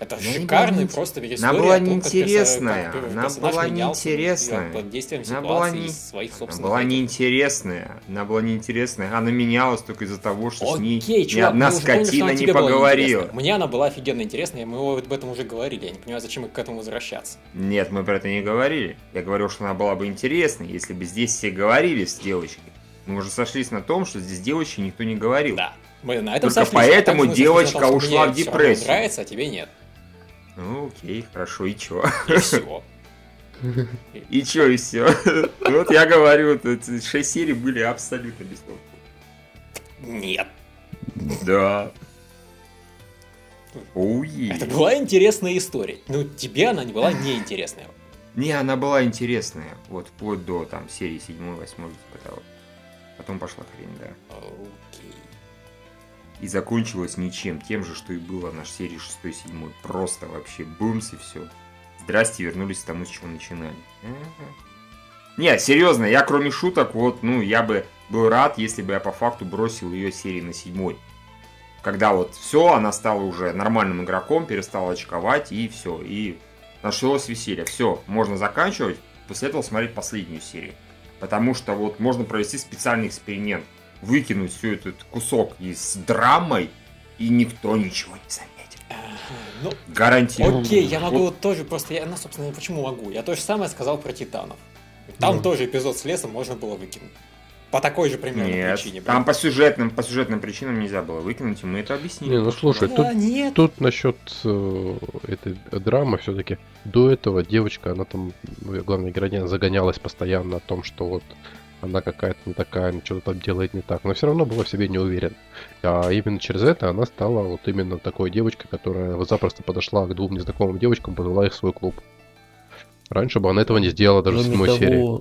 Это Она не шикарный была не- просто история. Она была том, неинтересная. как Она была неинтересная. Под действием Она была не- своих Она собственных... была этих. неинтересная. Она была неинтересная. Она менялась только из-за того, что с ней Окей, ни чувак, одна мы скотина она не была поговорила. Мне она была офигенно интересная, мы об этом уже говорили. Я не понимаю, зачем к этому возвращаться. Нет, мы про это не говорили. Я говорил, что она была бы интересной, если бы здесь все говорили с девочкой. Мы уже сошлись на том, что здесь девочки никто не говорил. Да. Мы на этом Только сошлись, а поэтому мы девочка том, ушла в депрессию. нравится, а тебе нет. Ну, окей, хорошо, и чё? И все. И чё, и все. Вот я говорю, шесть серий были абсолютно бесплатны. Нет. Да. Оуе. Это была интересная история. Ну, тебе она не была неинтересная. Не, она была интересная. Вот вплоть до там серии 7, 8, типа того. Потом пошла хрень, да. И закончилась ничем, тем же, что и было на серии 6 7 Просто вообще бумс и все. Здрасте, вернулись к тому, с чего начинали. Не, серьезно, я кроме шуток, вот, ну, я бы был рад, если бы я по факту бросил ее серии на седьмой. Когда вот все, она стала уже нормальным игроком, перестала очковать, и все. И началось веселье. Все, можно заканчивать, после этого смотреть последнюю серию. Потому что вот можно провести специальный эксперимент. Выкинуть все этот кусок из драмой, и никто ничего не заметит. Ну, Гарантирую. окей, я могу Вот тоже просто... Я, ну, собственно, почему могу? Я то же самое сказал про Титанов. Там Ну. тоже эпизод с лесом можно было выкинуть. По такой же примерно Нет, причине. там по сюжетным, по сюжетным причинам нельзя было выкинуть, и мы это объяснили. Не, ну слушай, Да, тут, нет. тут насчет э, этой драмы все-таки до этого девочка, она там, ну, главная героиня, загонялась постоянно о том, что вот она какая-то не такая, она что-то там делает не так, но все равно была в себе не уверена. А именно через это она стала вот именно такой девочкой, которая вот запросто подошла к двум незнакомым девочкам, позвала их в свой клуб. Раньше бы она этого не сделала даже в седьмой серии.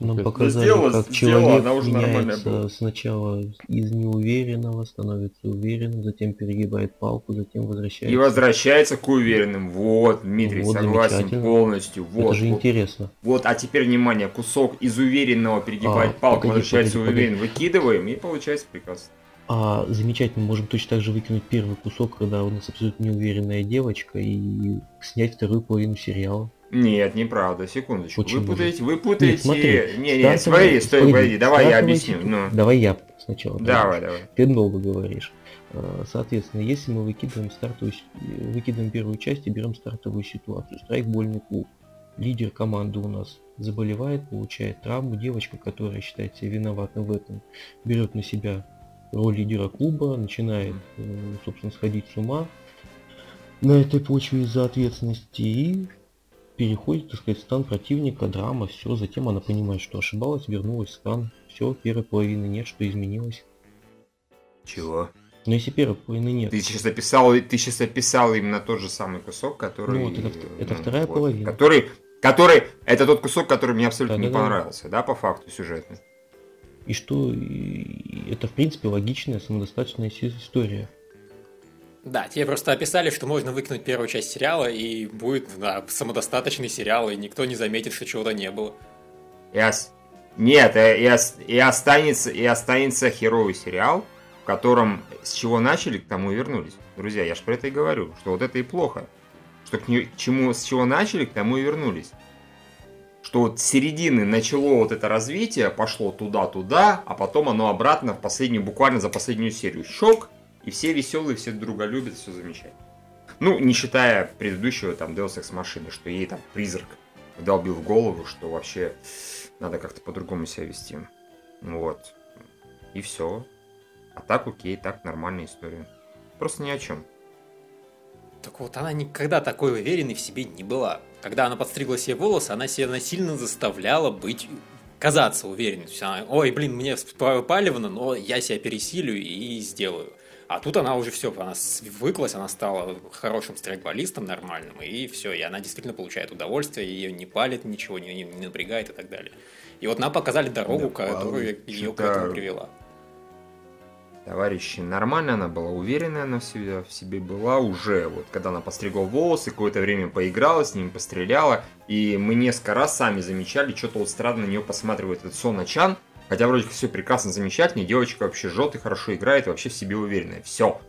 Нам Да показали, сделала, как сделала, человек она уже меняется сначала из неуверенного, становится уверенным, затем перегибает палку, затем возвращается. И возвращается к уверенным. Вот, Дмитрий, Вот, согласен полностью. Вот, Это же вот, интересно. вот, а теперь внимание, кусок из уверенного перегибает А, палку, погоди, возвращается погоди, уверен, выкидываем, и получается прекрасно. А замечательно, мы можем точно так же выкинуть первый кусок, когда у нас абсолютно неуверенная девочка, и снять вторую половину сериала. Нет, неправда, секундочку. Почему вы путаете, вы путаете. Нет, смотри, не, не, смотри, стой, погоди, погоди, давай я объясню. сик- Ну, Давай я сначала. давай, давай. Ты много говоришь. А, Соответственно, если мы выкидываем стартовую, э, выкидываем первую часть и берем стартовую ситуацию. Страйкбольный клуб. Лидер команды у нас заболевает, получает травму. Девочка, которая считает себя виноватой в этом, берет на себя роль лидера клуба, начинает, э, собственно, сходить с ума на этой почве из-за ответственности и переходит, так сказать, в стан противника, драма, все. Затем она понимает, что ошибалась, вернулась в стан. Все, первой половины нет, что изменилось. Чего? Но если первой половины нет, Ты сейчас описал, ты сейчас описал именно тот же самый кусок, который... Ну вот, это это вторая половина. Который, который, это тот кусок, который мне абсолютно не Да-да-да. понравился, да, по факту сюжетно. и что и это в принципе логичная самодостаточная история. Да, тебе просто описали, что можно выкинуть первую часть сериала, и будет да, самодостаточный сериал, и никто не заметит, что чего-то не было. И ос- Нет, и, и ос- и останется, и останется херовый сериал, в котором с чего начали, к тому и вернулись. Друзья, я же про это и говорю, что вот это и плохо. Что к, не- к чему, с чего начали, к тому и вернулись. Что вот с середины начало вот это развитие, пошло туда-туда, а потом оно обратно в последнюю, буквально за последнюю серию. Щелк, и все веселые, все друг друга любят, все замечательно. Ну, не считая предыдущего там Deus Ex Machina, что ей там призрак вдолбил в голову, что вообще надо как-то по-другому себя вести. Вот. И все. А так окей, так нормальная история. Просто ни о чем. Так вот, она никогда такой уверенной в себе не была. Когда она подстригла себе волосы, она себя насильно заставляла быть казаться уверенной. Она, ой, блин, мне палевно, но я себя пересилю и сделаю. А тут она уже все, она свыклась, она стала хорошим страйкболистом нормальным, и все, и она действительно получает удовольствие, ее не палит, ничего не, не, напрягает и так далее. И вот нам показали дорогу, Да, Павел, ее к этому привела. Товарищи, нормально она была, уверенная она в себе, в себе была уже. Вот когда она постригла волосы, какое-то время поиграла с ним, постреляла. И мы несколько раз сами замечали, что-то вот странно на нее посматривает этот Сона Чан. Хотя вроде все прекрасно, замечательно, девочка вообще жжет и хорошо играет, и вообще в себе уверенная. Все.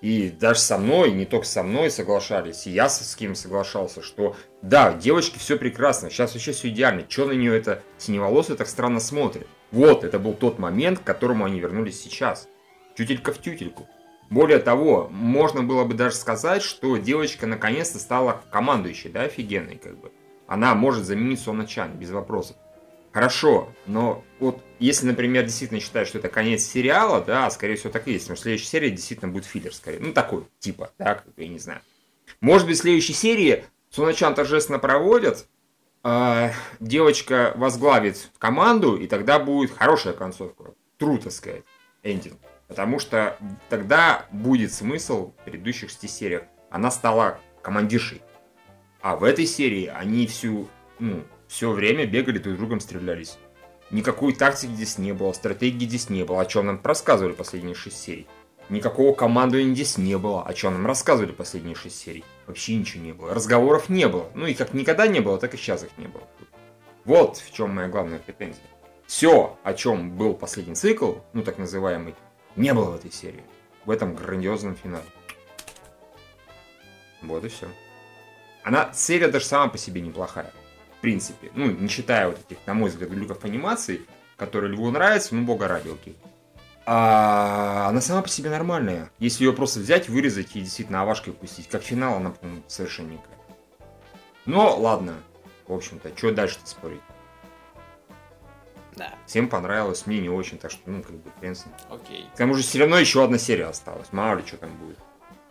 И даже со мной, не только со мной соглашались, и я с кем соглашался, что да, девочки все прекрасно, сейчас вообще все идеально. Че на нее это синеволосая так странно смотрит? Вот, это был тот момент, к которому они вернулись сейчас. Тютелька в тютельку. Более того, можно было бы даже сказать, что девочка наконец-то стала командующей, да, офигенной, как бы. Она может заменить Сона Чан, без вопросов. Хорошо, но вот если, например, действительно считать, что это конец сериала, да, скорее всего так и есть, что следующая серия действительно будет филлер, скорее. Ну, такой, типа, да, как я не знаю. Может быть, в следующей серии Суначан торжественно проводят, а, девочка возглавит команду, и тогда будет хорошая концовка. True, так сказать, эндинг. Потому что тогда будет смысл в предыдущих шести сериях. Она стала командиршей. А в этой серии они всю, ну, все время бегали друг с другом стрелялись. Никакой тактики здесь не было, стратегии здесь не было, о чем нам рассказывали последние шесть серий. Никакого командования здесь не было, о чем нам рассказывали последние шесть серий. Вообще ничего не было. Разговоров не было. Ну и как никогда не было, так и сейчас их не было. Вот в чем моя главная претензия. Все, о чем был последний цикл, ну так называемый, не было в этой серии. В этом грандиозном финале. Вот и все. Она, серия даже сама по себе неплохая. Принципе. Ну, не считая вот этих, на мой взгляд, глюков анимации, которые Льву нравятся, ну, бога ради, окей. А она сама по себе нормальная. Если ее просто взять, вырезать и действительно авашкой пустить, как финал, она, по-моему, совершенно никакая. Но, ладно. В общем-то, что дальше-то спорить? Да, Всем понравилось, мне не очень, так что, ну, как бы, хрен окей. К тому же все равно еще одна серия осталась. Мало ли, что там будет.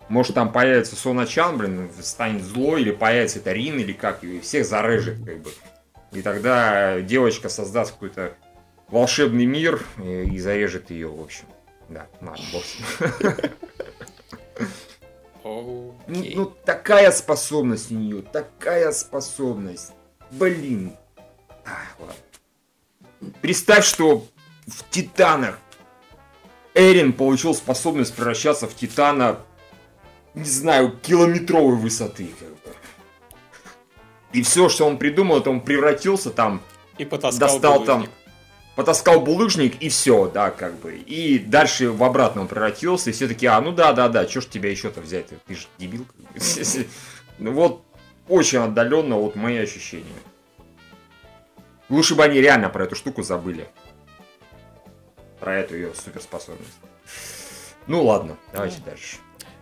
Может, там появится Сона Чан, блин, станет злой, или появится это Рин, или как, и всех зарежет, как бы. И тогда девочка создаст какой-то волшебный мир и, и зарежет ее, в общем. Да, ладно, бог. Ну, ну, такая способность у нее, такая способность. Блин. Ах, ладно. Представь, что в Титанах Эрин получил способность превращаться в Титана, не знаю, километровой высоты. Как бы. И все, что он придумал, это он превратился там, И потаскал достал там булыжник. потаскал булыжник и все, да, как бы. И дальше в обратном превратился, и все таки а, ну да, да, да, что ж тебя еще-то взять? Ты же дебил. Ну вот, очень отдаленно вот мои ощущения. Лучше бы они реально про эту штуку забыли. Про эту ее суперспособность. Ну ладно, давайте дальше.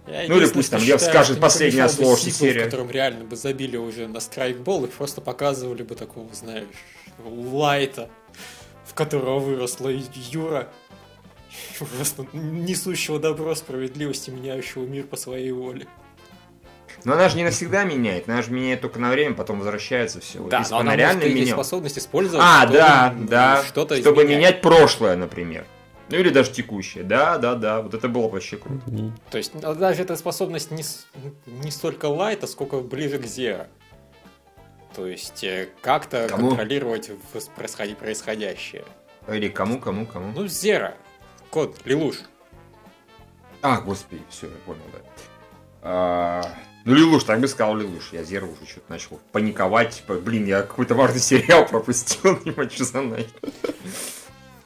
Я Ну или пусть там Лев считаю, скажет последнее слово сиквел, серии. в котором реально бы забили уже на страйкбол и просто показывали бы такого, знаешь, лайта, в которого выросла Юра, просто несущего добро, справедливость и меняющего мир по своей воле. Но она же не навсегда меняет, она же меняет только на время, потом возвращается все. Да, если но она реально меняла- способность использовать, А, да, да. что-то Чтобы изменять. менять прошлое, например. Ну или даже текущее. Да, да, да. Вот это было вообще круто. Мгм. То есть ну, даже эта способность не, не столько лайта, сколько ближе к зеро. То есть э, как-то Кому? контролировать происходящее. Или кому, кому, кому. Ну, зеро. Кот, Лилуш. А, господи, все, я понял, да. А, ну, Лилуш, так бы сказал Лилуш. Я Зеро уже что-то начал паниковать. Типа, блин, я какой-то важный сериал пропустил, не могу что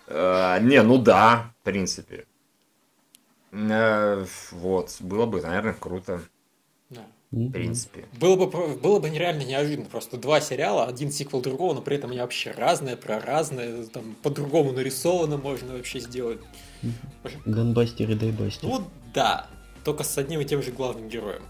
А, Не, ну да, в принципе. Э, Вот, было бы, наверное, круто, Да. В принципе. Было бы, было бы нереально неожиданно. Просто два сериала, один сиквел другого, но при этом они вообще разные, про разные, там по-другому нарисовано можно вообще сделать. Ганбастер и Дайбастер. Ну вот да, только с одним и тем же главным героем.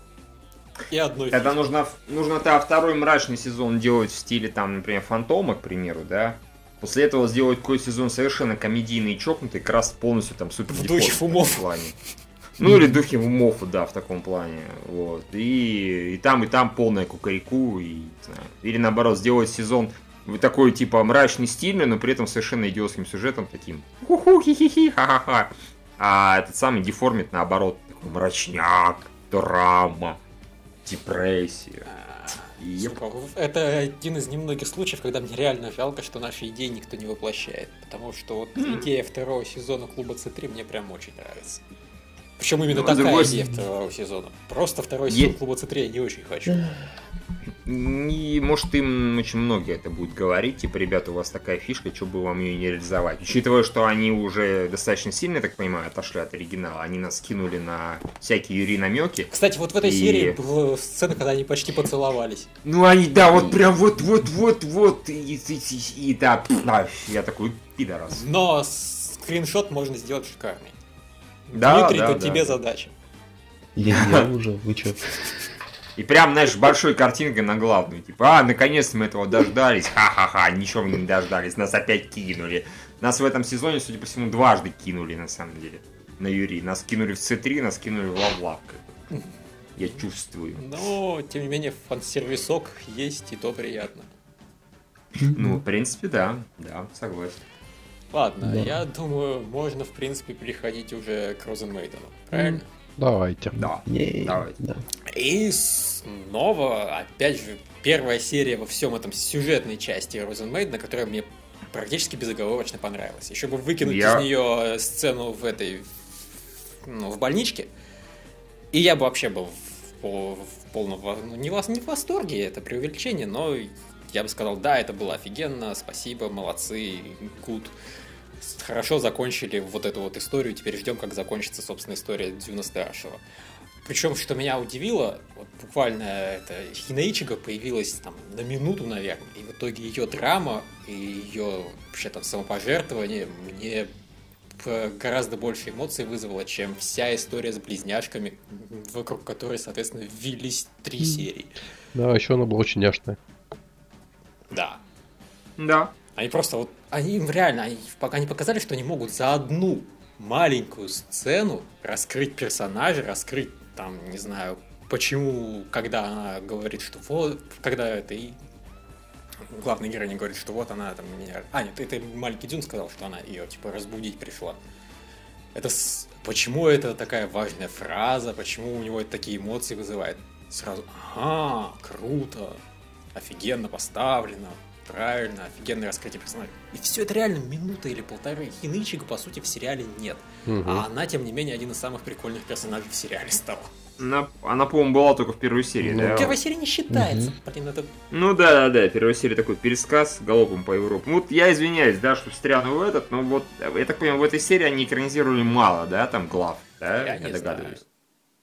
И одной Тогда нужно, нужно тогда второй мрачный сезон делать в стиле, там, например, Фантома, к примеру, да? После этого сделать какой сезон совершенно комедийный и чокнутый, как раз полностью там супер В духе дефолтный Фумов. плане. Ну или духе умов, да, в таком плане. Вот. И, и там, и там полная кукареку, и знаю. Или наоборот, сделать сезон в такой типа мрачный стильный, но при этом совершенно идиотским сюжетом таким. Ху-ху, хи-хи-хи, ха-ха-ха. А этот самый деформит наоборот, такой мрачняк, драма, депрессия. Сука, Это один из немногих случаев, когда мне реально жалко, что наши идеи никто не воплощает. Потому что вот идея второго сезона клуба С3 мне прям очень нравится. Причем именно Ну, такая другой идея второго сезона. Просто второй Е- сезон клуба С3 я не очень хочу. И, может, им очень многие это будут говорить, типа, ребята, у вас такая фишка, что бы вам ее не реализовать. Учитывая, что они уже достаточно сильно, я так понимаю, отошли от оригинала, они нас кинули на всякие юри намеки. Кстати, вот в этой И- серии была сцена, когда они почти поцеловались. Ну, они, да, вот прям вот, вот, вот, вот, и, и, и- и да, пф, а, я такой пидорас. Но скриншот можно сделать шикарный. Да, Дмитрий, да, тут да. тебе задача. Я, я уже, вы чё? И прям, знаешь, большой картинкой на главную. Типа, а, наконец-то мы этого дождались. Ха-ха-ха, ничего мы не дождались. Нас опять кинули. Нас в этом сезоне, судя по всему, дважды кинули, на самом деле. На Юри. Нас кинули в С3, нас кинули в бы. Я чувствую. Но, тем не менее, фан-сервисок есть, и то приятно. Ну, в принципе, да. Да, согласен. Ладно, Да. я думаю, можно, в принципе, переходить уже к Розенмейдену. Правильно? Давайте. Да. Давайте. да. И снова, опять же, первая серия во всем этом сюжетной части Розенмейдена, которая мне практически безоговорочно понравилась. Еще бы выкинуть Я- из нее сцену в этой, ну, в больничке, и я бы вообще был в, пол- в полном, во- ну, не, в, не в восторге, это преувеличение, но я бы сказал, да, это было офигенно, спасибо, молодцы, гуд. Хорошо закончили вот эту вот историю, теперь ждем, как закончится, собственно, история Дзюна Старшего. Причем, что меня удивило, вот буквально это Хинаичига появилась там на минуту, наверное, и в итоге ее драма и ее вообще там самопожертвование мне гораздо больше эмоций вызвало, чем вся история с близняшками, вокруг которой, соответственно, ввелись три серии. Да, еще она была очень няшная. Да. Да. Они просто вот, они им реально, они, они показали, что они могут за одну маленькую сцену раскрыть персонажа, раскрыть там, не знаю, почему, когда она говорит, что вот, когда это и главная героиня говорит, что вот она там меня... А, нет, это маленький Дюн сказал, что она ее, типа, разбудить пришла. Это с... Почему это такая важная фраза, почему у него это такие эмоции вызывает? Сразу, ага, круто, офигенно поставлено, правильно, офигенное раскрытие персонажа. И все это реально минута или полторы. Хинычика, по сути, в сериале нет. Мгм. А она, тем не менее, один из самых прикольных персонажей в сериале стала. Она, она, по-моему, была только в первой серии, Ну, да? Первая серия не считается. Блин, это... Ну да, да, да, первая серия такой пересказ галопом по Европе. Ну, вот я извиняюсь, да, что встряну в этот, но вот, я так понимаю, в этой серии они экранизировали мало, да, там глав, да, Я я, не догадываюсь. знаю.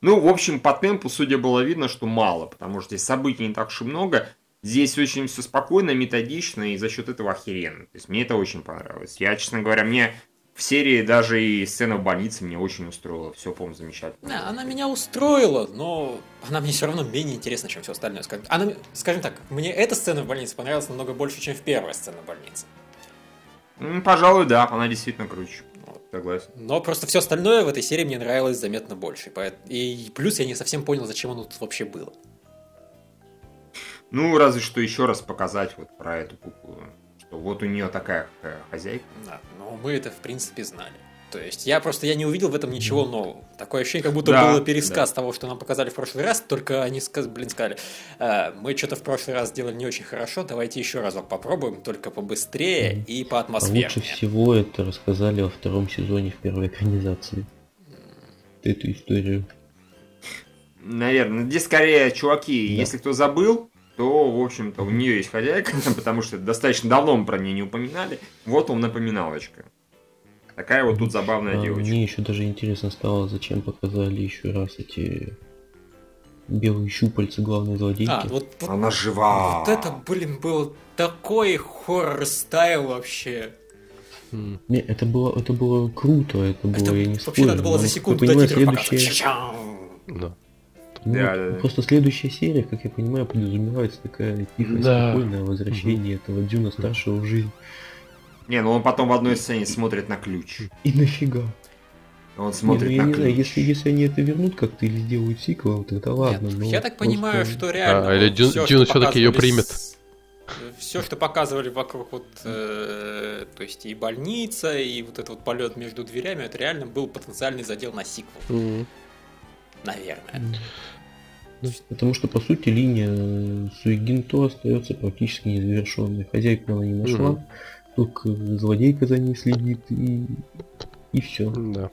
Ну, в общем, по темпу, судя было видно, что мало, потому что здесь событий не так уж и много. Здесь очень все спокойно, методично, и за счет этого охеренно. То есть мне это очень понравилось. Я, честно говоря, мне в серии даже и сцена в больнице мне очень устроила. Все, по-моему, замечательно. Да, она меня устроила, но она мне все равно менее интересна, чем все остальное. Скажем, она, скажем так, мне эта сцена в больнице понравилась намного больше, чем в первая сцена в больнице. М, Пожалуй, да, она действительно круче. Согласен. Но просто все остальное в этой серии мне нравилось заметно больше. И плюс я не совсем понял, зачем оно тут вообще было. Ну, разве что еще раз показать вот про эту куклу. Что вот у нее такая э, хозяйка. Да, но мы это в принципе знали. То есть я просто я не увидел в этом ничего нового. Такое ощущение, как будто Да, было пересказ того, что нам показали в прошлый раз, только они блин, сказали, «Э, мы что-то в прошлый раз сделали не очень хорошо, давайте еще разок попробуем, только побыстрее и А поатмосфернее. лучше всего это рассказали во втором сезоне в первой экранизации. Эту историю. Наверное, здесь скорее, чуваки, Да. если кто забыл, то, в общем-то, у нее есть хозяйка, потому что достаточно давно мы про нее не упоминали. Вот вам напоминалочка. Такая вот тут забавная А, девочка. Мне еще даже интересно стало, зачем показали еще раз эти белые щупальца главной злодейки. А, вот, вот- Она жива. вот это, блин, был такой хоррор-стайл вообще. М, Не, это было, это было круто, это было, Это я не вообще спорю. надо было за секунду до. Ча-чам. Да. Ну, Да, да, да. просто следующая серия, как я понимаю, подразумевается такая тихое, Да. спокойное возвращение этого Дюна старшего в жизнь. Не, ну он потом в одной сцене смотрит на ключ. И нафига? Он Не, смотрит ну, я на не ключ. знаю, если, если они это вернут как-то или сделают сиквел, тогда ладно. Нет, но я так понимаю, просто- что реально... А, или вот Дюн- что всё-таки её показывали примет. с- Все, что показывали вокруг вот, э, то есть и больница, и вот этот вот полет между дверями, это реально был потенциальный задел на сиквел, М, наверное. Ну, Потому что, по сути, линия Суигинто остается практически незавершенной. Хозяйку она не нашла, Мгм. только злодейка за ней следит, и, и все. Да.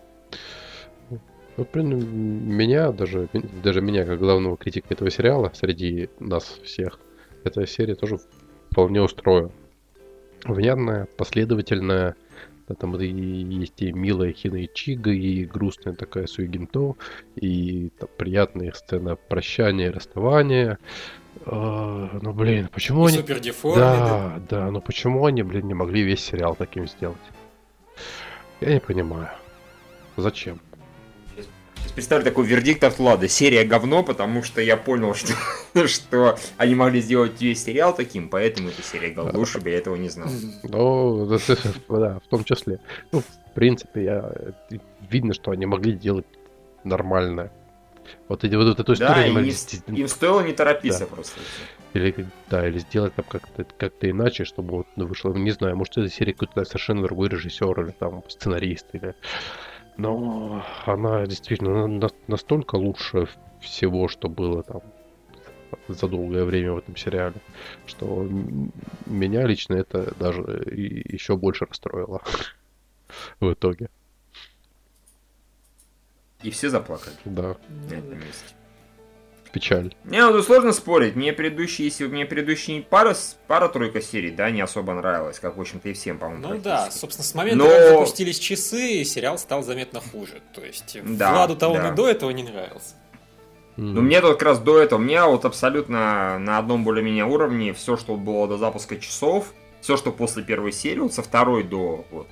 Ну, блин, меня, даже, даже меня, как главного критика этого сериала, среди нас всех, эта серия тоже вполне устроила. Внятная, последовательная, да, там и есть и милая Хина Ичига, и грустная такая Суигинто, и там, приятная сцена прощания расставания. А, ну, блин, почему И они... супер да. Да, да, но почему они, блин, не могли весь сериал таким сделать? Я не понимаю. Зачем? Сейчас представлю такой вердикт от Влада. Серия говно, потому что я понял, что, что они могли сделать весь сериал таким, поэтому эта серия говно, чтобы я этого не знал. Ну, да, в том числе. Ну, в принципе, я... видно, что они могли делать нормально. Вот, эти, вот эту историю Да, они и могли не- им стоило не торопиться Да. просто. или, да, или сделать там как-то как иначе, чтобы вот ну, вышло, не знаю, может, эта серия какой-то совершенно другой режиссер или там сценарист, или... Но она действительно на- на- настолько лучше всего, что было там за долгое время в этом сериале, что меня лично это даже еще больше расстроило в итоге. И все заплакали Да, на этом месте. Печаль. Не, ну тут сложно спорить. Мне предыдущие, если мне предыдущие пара, пара-тройка серий, да, не особо нравилась, как, в общем-то, и всем, по-моему, Ну да, собственно, с момента, Но- как запустились часы, сериал стал заметно хуже. То есть Да, Владу-то он да. и до этого не нравился. Ну, мне тут как раз до этого, у меня вот абсолютно на одном более-менее уровне все, что было до запуска часов, все, что после первой серии, вот со второй до вот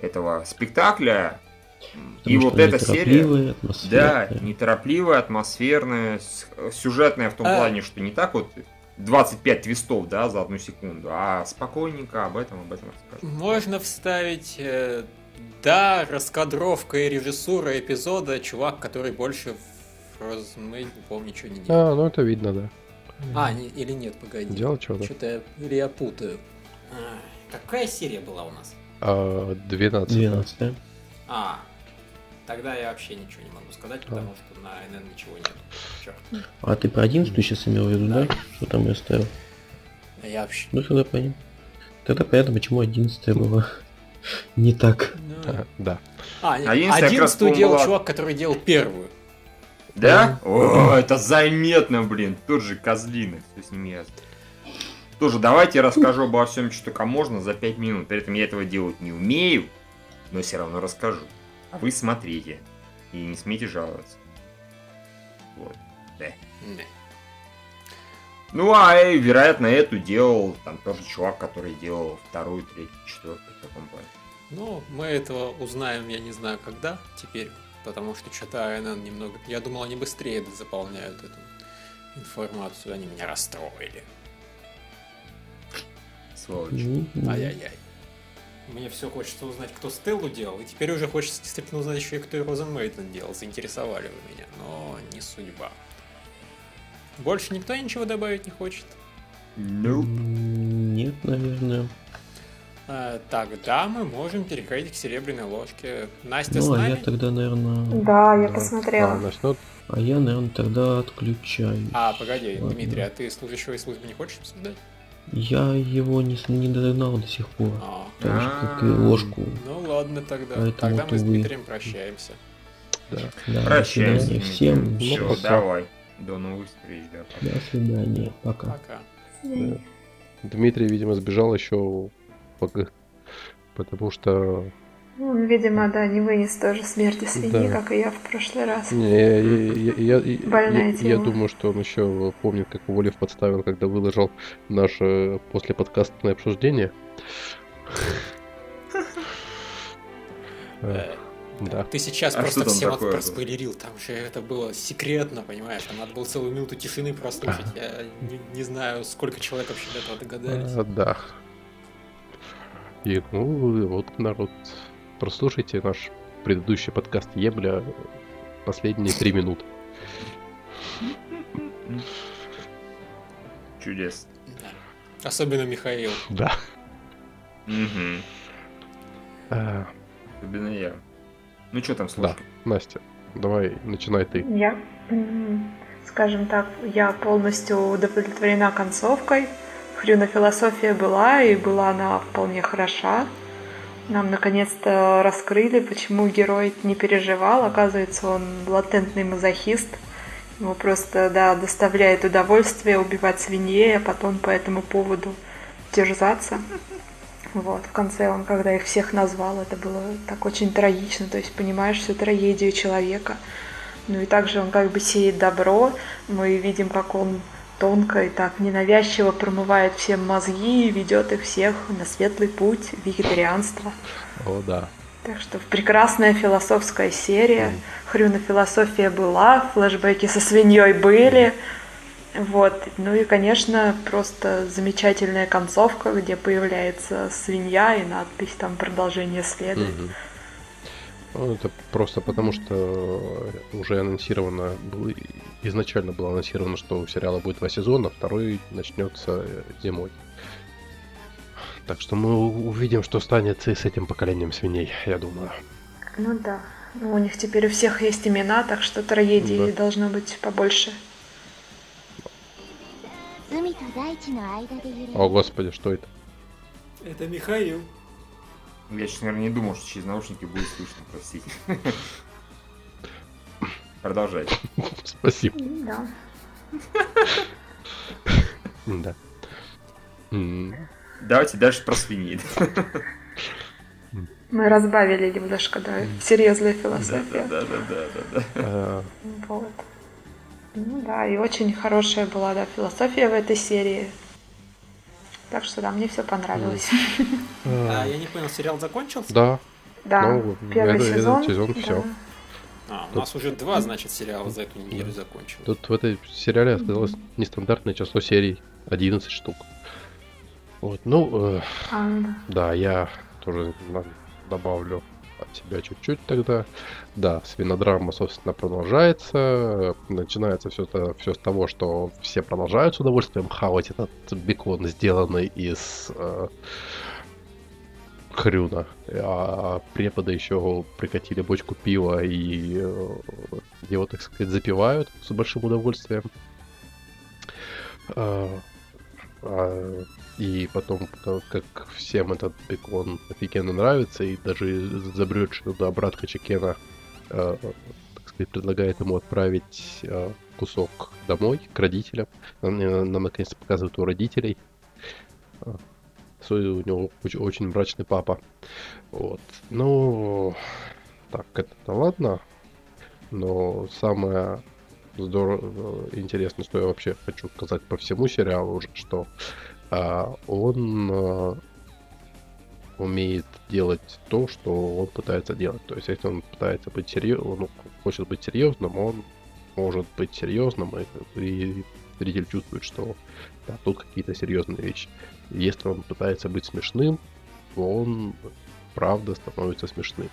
этого спектакля, и Потому вот что эта серия, неторопливая, да, атмосферная. неторопливая, атмосферная, сюжетная в том А. плане, что не так вот 25 твистов, да, за одну секунду, а спокойненько об этом, об этом расскажу. Можно вставить, э, да, раскадровка и режиссура эпизода, чувак, который больше в Фрозмейд, не помню, ничего не делал. А, ну это видно, да. А, не- или нет, погоди. Делал что-то. Что-то я, или я путаю. А, какая серия была у нас? А, 12. 12, да? А, тогда я вообще ничего не могу сказать, потому что на НН ничего нет. Черт. А ты про 11 сейчас имел в виду, да? Да. Что там я ставил? А Я вообще... Ну тогда понятно. Тогда понятно, почему 11 было не так. Ну, А, Да. А, нет, Одиннадцатая как раз, одиннадцатую по-моему, делал была- чувак, который делал первую. Да? О, это заметно, блин. Тот же козлины. Все с ними ясно. Тоже давайте я расскажу обо всем, что только можно за 5 минут. При этом я этого делать не умею, но все равно расскажу. А вы смотрите. И не смейте жаловаться. Вот. Да. Не. Ну, а и, вероятно, эту делал там тоже чувак, который делал вторую, третью, четвертую в таком плане. Ну, мы этого узнаем, я не знаю, когда теперь, потому что что-то немного... Я думал, они быстрее заполняют эту информацию, они меня расстроили. Сволочь. Ай-яй-яй. Мне все хочется узнать, кто Стеллу делал, и теперь уже хочется действительно узнать еще и кто и Розен Мейтон делал. Заинтересовали вы меня, но не судьба. Больше никто ничего добавить не хочет. М, Нет, наверное. А, тогда мы можем переходить к серебряной ложке. Настя с Ну, а нами? я тогда, наверное... Да, я Да. посмотрела. А, значит, ну, А я, наверное, тогда отключаюсь. А, погоди, Ладно. Дмитрий, а ты служащего и службы не хочешь обсуждать? Я его не, не догнал до сих пор. А, Так же, как и А. ложку. ну ладно тогда. Поэтому тогда мы с. Дмитрием прощаемся. да. Да, до прощаемся. всем. Все, пока. давай. До новых встреч, да. пока. До свидания. Пока. Пока. Да. Дмитрий, видимо, сбежал еще пока- потому что видимо, да, не вынес тоже смерти свиньи, Да. как и я в прошлый раз. Не, я, я- я- я- Больная я- я тема. думаю, что он еще помнит, как его Лев подставил, когда выложил наше после подкастное обсуждение. Э, Э, Да. Ты сейчас А просто всем такое проспойлерил, там же это было секретно, понимаешь, там надо было целую минуту тишины прослушать. Я не, не знаю, сколько человек вообще до этого догадались. А, Да. И ну вот народ, прослушайте наш предыдущий подкаст Ебля последние три минуты. Чудес. Да. Особенно Михаил. Да. Угу. А, Особенно я. Ну что там, Да, слушай? Настя, давай начинай ты. Я, скажем так, я полностью удовлетворена концовкой. Хрюна философия была, и была она вполне хороша. Нам наконец-то раскрыли, почему герой не переживал. Оказывается, он латентный мазохист. Ему просто, да, доставляет удовольствие убивать свиней, а потом по этому поводу терзаться. Вот, в конце он, когда их всех назвал, это было так очень трагично, то есть понимаешь всю трагедию человека. Ну и также он как бы сеет добро, мы видим, как он тонко и так ненавязчиво промывает всем мозги и ведет их всех на светлый путь вегетарианства. О, да. Так что прекрасная философская серия. Хрюна философия была, флешбеки со свиньей были. Вот. Ну и, конечно, просто замечательная концовка, где появляется свинья и надпись там продолжение следует. Мгм. Ну, это просто потому, что уже анонсировано, было, изначально было анонсировано, что у сериала будет два сезона, второй начнется э, зимой. Так что мы увидим, что станет и с этим поколением свиней, я думаю. Ну да. Ну, у них теперь у всех есть имена, так что трагедии да. должно быть побольше. О, господи, что это? Это Михаил. Я, честно говоря, не думал, что через наушники будет слышно, простите. Продолжай. Спасибо. Да. Да. Давайте дальше про свиней. Мы разбавили немножко, да, серьезная Да, философия. да, да, да, да, да. э, Вот. Ну да, и очень хорошая была, да, философия в этой серии. Так что да, мне все понравилось. А, э, я не понял, сериал закончился? Да, Да, Ну, первый это- этот сезон. сезон да. всё. А, у нас уже два, значит, сериала за эту неделю закончилось. тут в этой сериале оказалось нестандартное число серий, 11 штук. Вот, ну, э, А, да. Да, я тоже добавлю от себя чуть-чуть тогда. Да, свинодрама, собственно, продолжается. Начинается все, все с того, что все продолжают с удовольствием хавать этот бекон, сделанный из э, хрюна. А преподы еще прикатили бочку пива и э, его, так сказать, запивают с большим удовольствием. А, а, и потом, ка- как всем этот бекон офигенно нравится, и даже забрет туда брат Хачикена, э, так и предлагает ему отправить э, кусок домой, к родителям. Э, нам наконец-то показывают у родителей. Э, у него очень, очень мрачный папа. Вот. Ну, так, это ладно. Но самое здорово, интересно, что я вообще хочу сказать по всему сериалу уже, что а, он умеет делать то, что он пытается делать. То есть, если он пытается быть серьезным, ну, хочет быть серьезным, он может быть серьезным, и, и зритель чувствует, что да, тут какие-то серьезные вещи. Если он пытается быть смешным, то он правда становится смешным.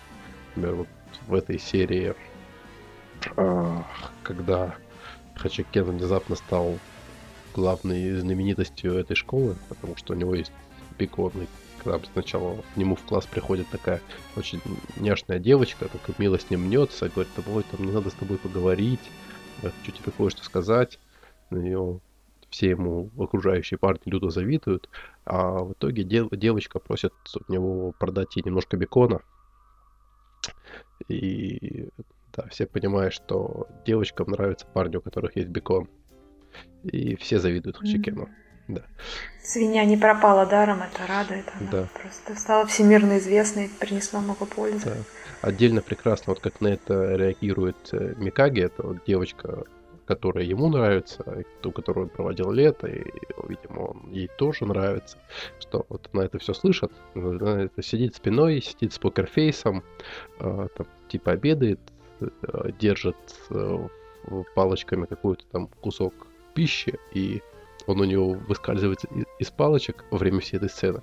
Например, вот в этой серии, а, когда Хачакен внезапно стал главной знаменитостью этой школы, потому что у него есть беконный когда сначала к нему в класс приходит такая очень няшная девочка, так мило с ним мнется, говорит, ой, там не надо с тобой поговорить, я хочу тебе кое-что сказать. На нее все ему окружающие парни люто завидуют, а в итоге дев, девочка просит у него продать ей немножко бекона. И да, все понимают, что девочкам нравится парню, у которых есть бекон. И все завидуют Хачикену. Mm-hmm. Да. Свинья не пропала даром, это радует. Она да. просто стала всемирно известной, принесла много пользы. Да. Отдельно прекрасно, вот как на это реагирует э, Микаги, это вот девочка, которая ему нравится, ту, которую он проводил лето, и, видимо, он ей тоже нравится, что вот она это все слышит, она это сидит спиной, сидит с покерфейсом, э, там, типа обедает, э, держит э, палочками какой-то там кусок пищи и он у него выскальзывает из палочек во время всей этой сцены.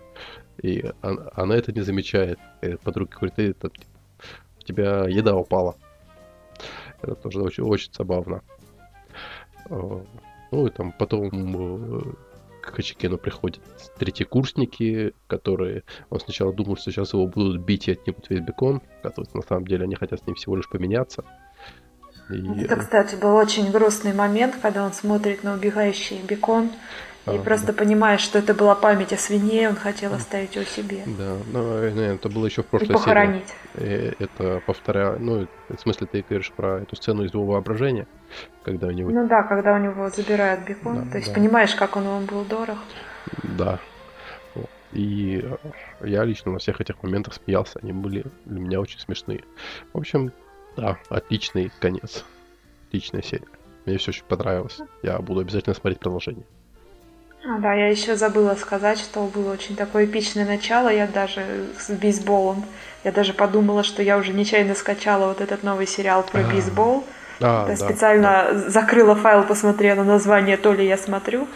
И она, это не замечает. И подруга говорит, ты, там, типа, у тебя еда упала. Это тоже очень, очень забавно. А, ну и там потом э, к Хачикену приходят третьекурсники, которые... Он сначала думал, что сейчас его будут бить и отнимут весь бекон. А на самом деле они хотят с ним всего лишь поменяться. И... Это, кстати, был очень грустный момент, когда он смотрит на убегающий бекон и а, просто да. понимает, что это была память о свинье, он хотел оставить ее себе. Да, ну, это было еще в прошлой и похоронить. серии. Это повторяю, ну, в смысле ты говоришь про эту сцену из его воображения, когда у него... Ну да, когда у него забирают бекон, да, то есть да. понимаешь, как он ему был дорог. Да. И я лично на всех этих моментах смеялся, они были для меня очень смешные. В общем, да, отличный конец. Отличная серия. Мне все очень понравилось. Я буду обязательно смотреть продолжение. А, да, я еще забыла сказать, что было очень такое эпичное начало. Я даже с бейсболом. Я даже подумала, что я уже нечаянно скачала вот этот новый сериал про А-а-а. бейсбол. А, да, специально да. закрыла файл, посмотрела название, то ли я смотрю.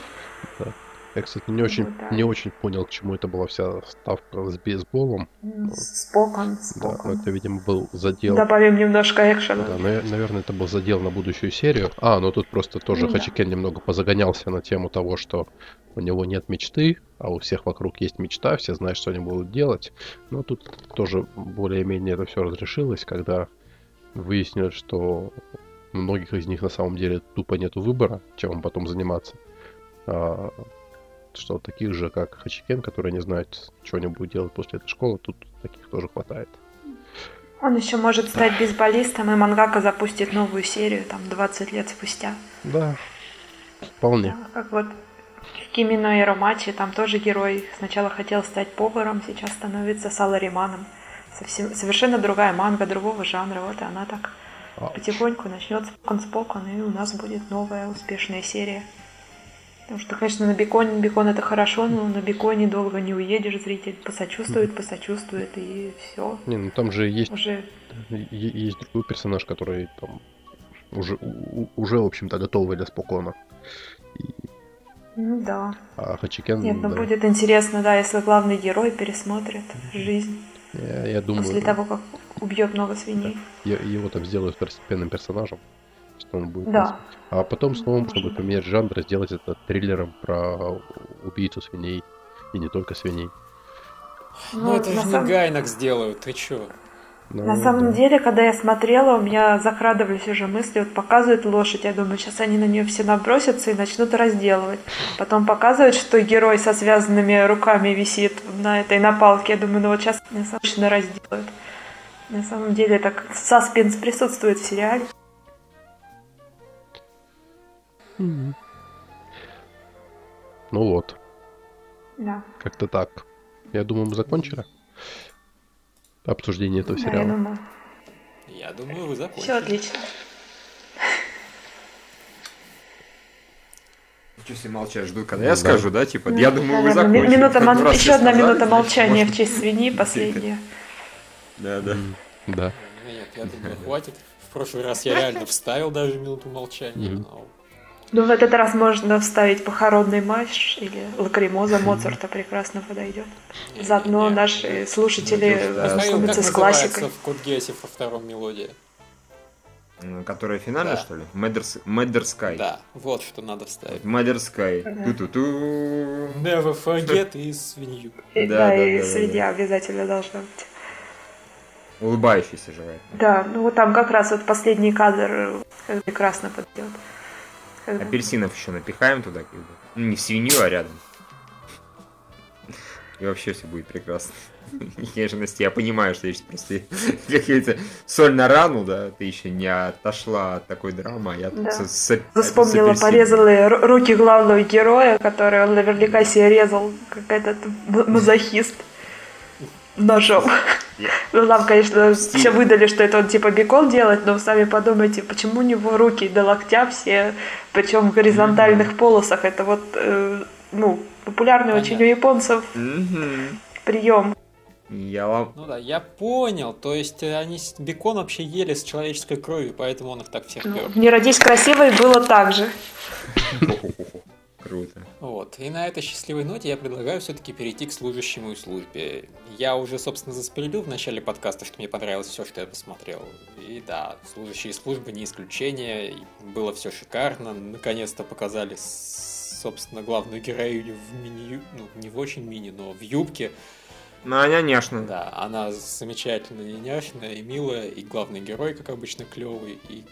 Да. Я, кстати, не очень, да. не очень понял, к чему это была вся ставка с бейсболом. Спокон, спокон. Да, это, видимо, был задел. Добавим немножко экшена. Да, наверное, это был задел на будущую серию. А, ну тут просто тоже ну, Хачикен да. немного позагонялся на тему того, что у него нет мечты, а у всех вокруг есть мечта, все знают, что они будут делать. Но тут тоже более-менее это все разрешилось, когда выяснилось, что у многих из них на самом деле тупо нету выбора, чем потом заниматься. Что таких же, как Хачикен, которые не знают, что они будут делать после этой школы, тут таких тоже хватает. Он еще может стать бейсболистом, и Мангака запустит новую серию, там, 20 лет спустя. Да, вполне. Да, как вот Кимино и Ромачи, там тоже герой сначала хотел стать поваром, сейчас становится салариманом. Совсем, совершенно другая манга, другого жанра, вот и она так а. потихоньку начнет спокон-спокон, и у нас будет новая успешная серия. Потому что, конечно, на беконе, бекон это хорошо, но на беконе долго не уедешь, зритель посочувствует, посочувствует, и все. Не, ну там же есть, уже... есть другой персонаж, который там уже, уже в общем-то, готовый для спокона. И... Ну да. А Хачикен... Нет, ну да. будет интересно, да, если главный герой пересмотрит жизнь. Я, я думаю... После того, как убьет много свиней. Да. Его там сделают второстепенным персонажем что он будет. Да. А потом снова, чтобы поменять жанр, сделать это триллером про убийцу свиней. И не только свиней. Ну, ну это же не самом... Гайнак сделают, ты чё? Ну, на самом да. деле, когда я смотрела, у меня закрадывались уже мысли, вот показывают лошадь, я думаю, сейчас они на нее все набросятся и начнут разделывать. Потом показывают, что герой со связанными руками висит на этой напалке, я думаю, ну вот сейчас точно разделают. На самом деле, так саспенс присутствует в сериале. Ну вот, Да. как-то так. Я думаю, мы закончили обсуждение этого Да, я сериала. думаю. Я думаю, вы закончили. Все отлично. Что все молчат, ждут, когда я Да. скажу, да, типа, Ну, я думаю, вы наверное, ми- закончили. Минута, мол- еще я одна минута молчания в можно- честь свиньи, последняя. Да, да. Да. Нет, я думаю, хватит. В прошлый раз я реально вставил даже минуту молчания. Мгм. Ну, в этот раз можно вставить похоронный матч или лакримоза Моцарта прекрасно подойдет. не- Заодно не- наши слушатели Да. Михаил, как знакомятся с классикой. в Код Гессе во втором мелодии? Которая финальная, Да. что ли? Мэддер Sky. Да, вот что надо вставить. Мэддер. Ага. Ту-ту-ту. Never forget и свинью. И- Да, Да, да, и да, да, свинья обязательно должна быть. Улыбающийся желает. Да, ну вот там как раз вот последний кадр э, прекрасно подойдет. Апельсинов еще напихаем туда, как бы. Ну, не в свинью, а рядом. И вообще все будет прекрасно. Нежности, я понимаю, что есть просто какая-то соль на рану, да, ты еще не отошла от такой драмы, а я тут Да. с- с- Вспомнила с порезанные ру- руки главного героя, который он наверняка себе резал, как этот мазохист ножом. Ну, нам, конечно, Стиль. все выдали, что это он типа бекон делает, но вы сами подумайте, почему у него руки до локтя все, причем в горизонтальных полосах. Это вот, э, ну, популярный очень у японцев прием. Я лам- Ну да, я понял. То есть э, они бекон вообще ели с человеческой кровью, поэтому он их так всех Ну, пер. Не родись красивой было так же. Круто. Вот. И на этой счастливой ноте я предлагаю все-таки перейти к служащему и службе. Я уже, собственно, заспойлил в начале подкаста, что мне понравилось все, что я посмотрел. И да, служащие и службы не исключение. Было все шикарно. Наконец-то показали, собственно, главную героиню в мини... Ну, не в очень мини, но в юбке. Ну, она няшная. Да, она замечательно няшная и милая, и главный герой, как обычно, клевый, и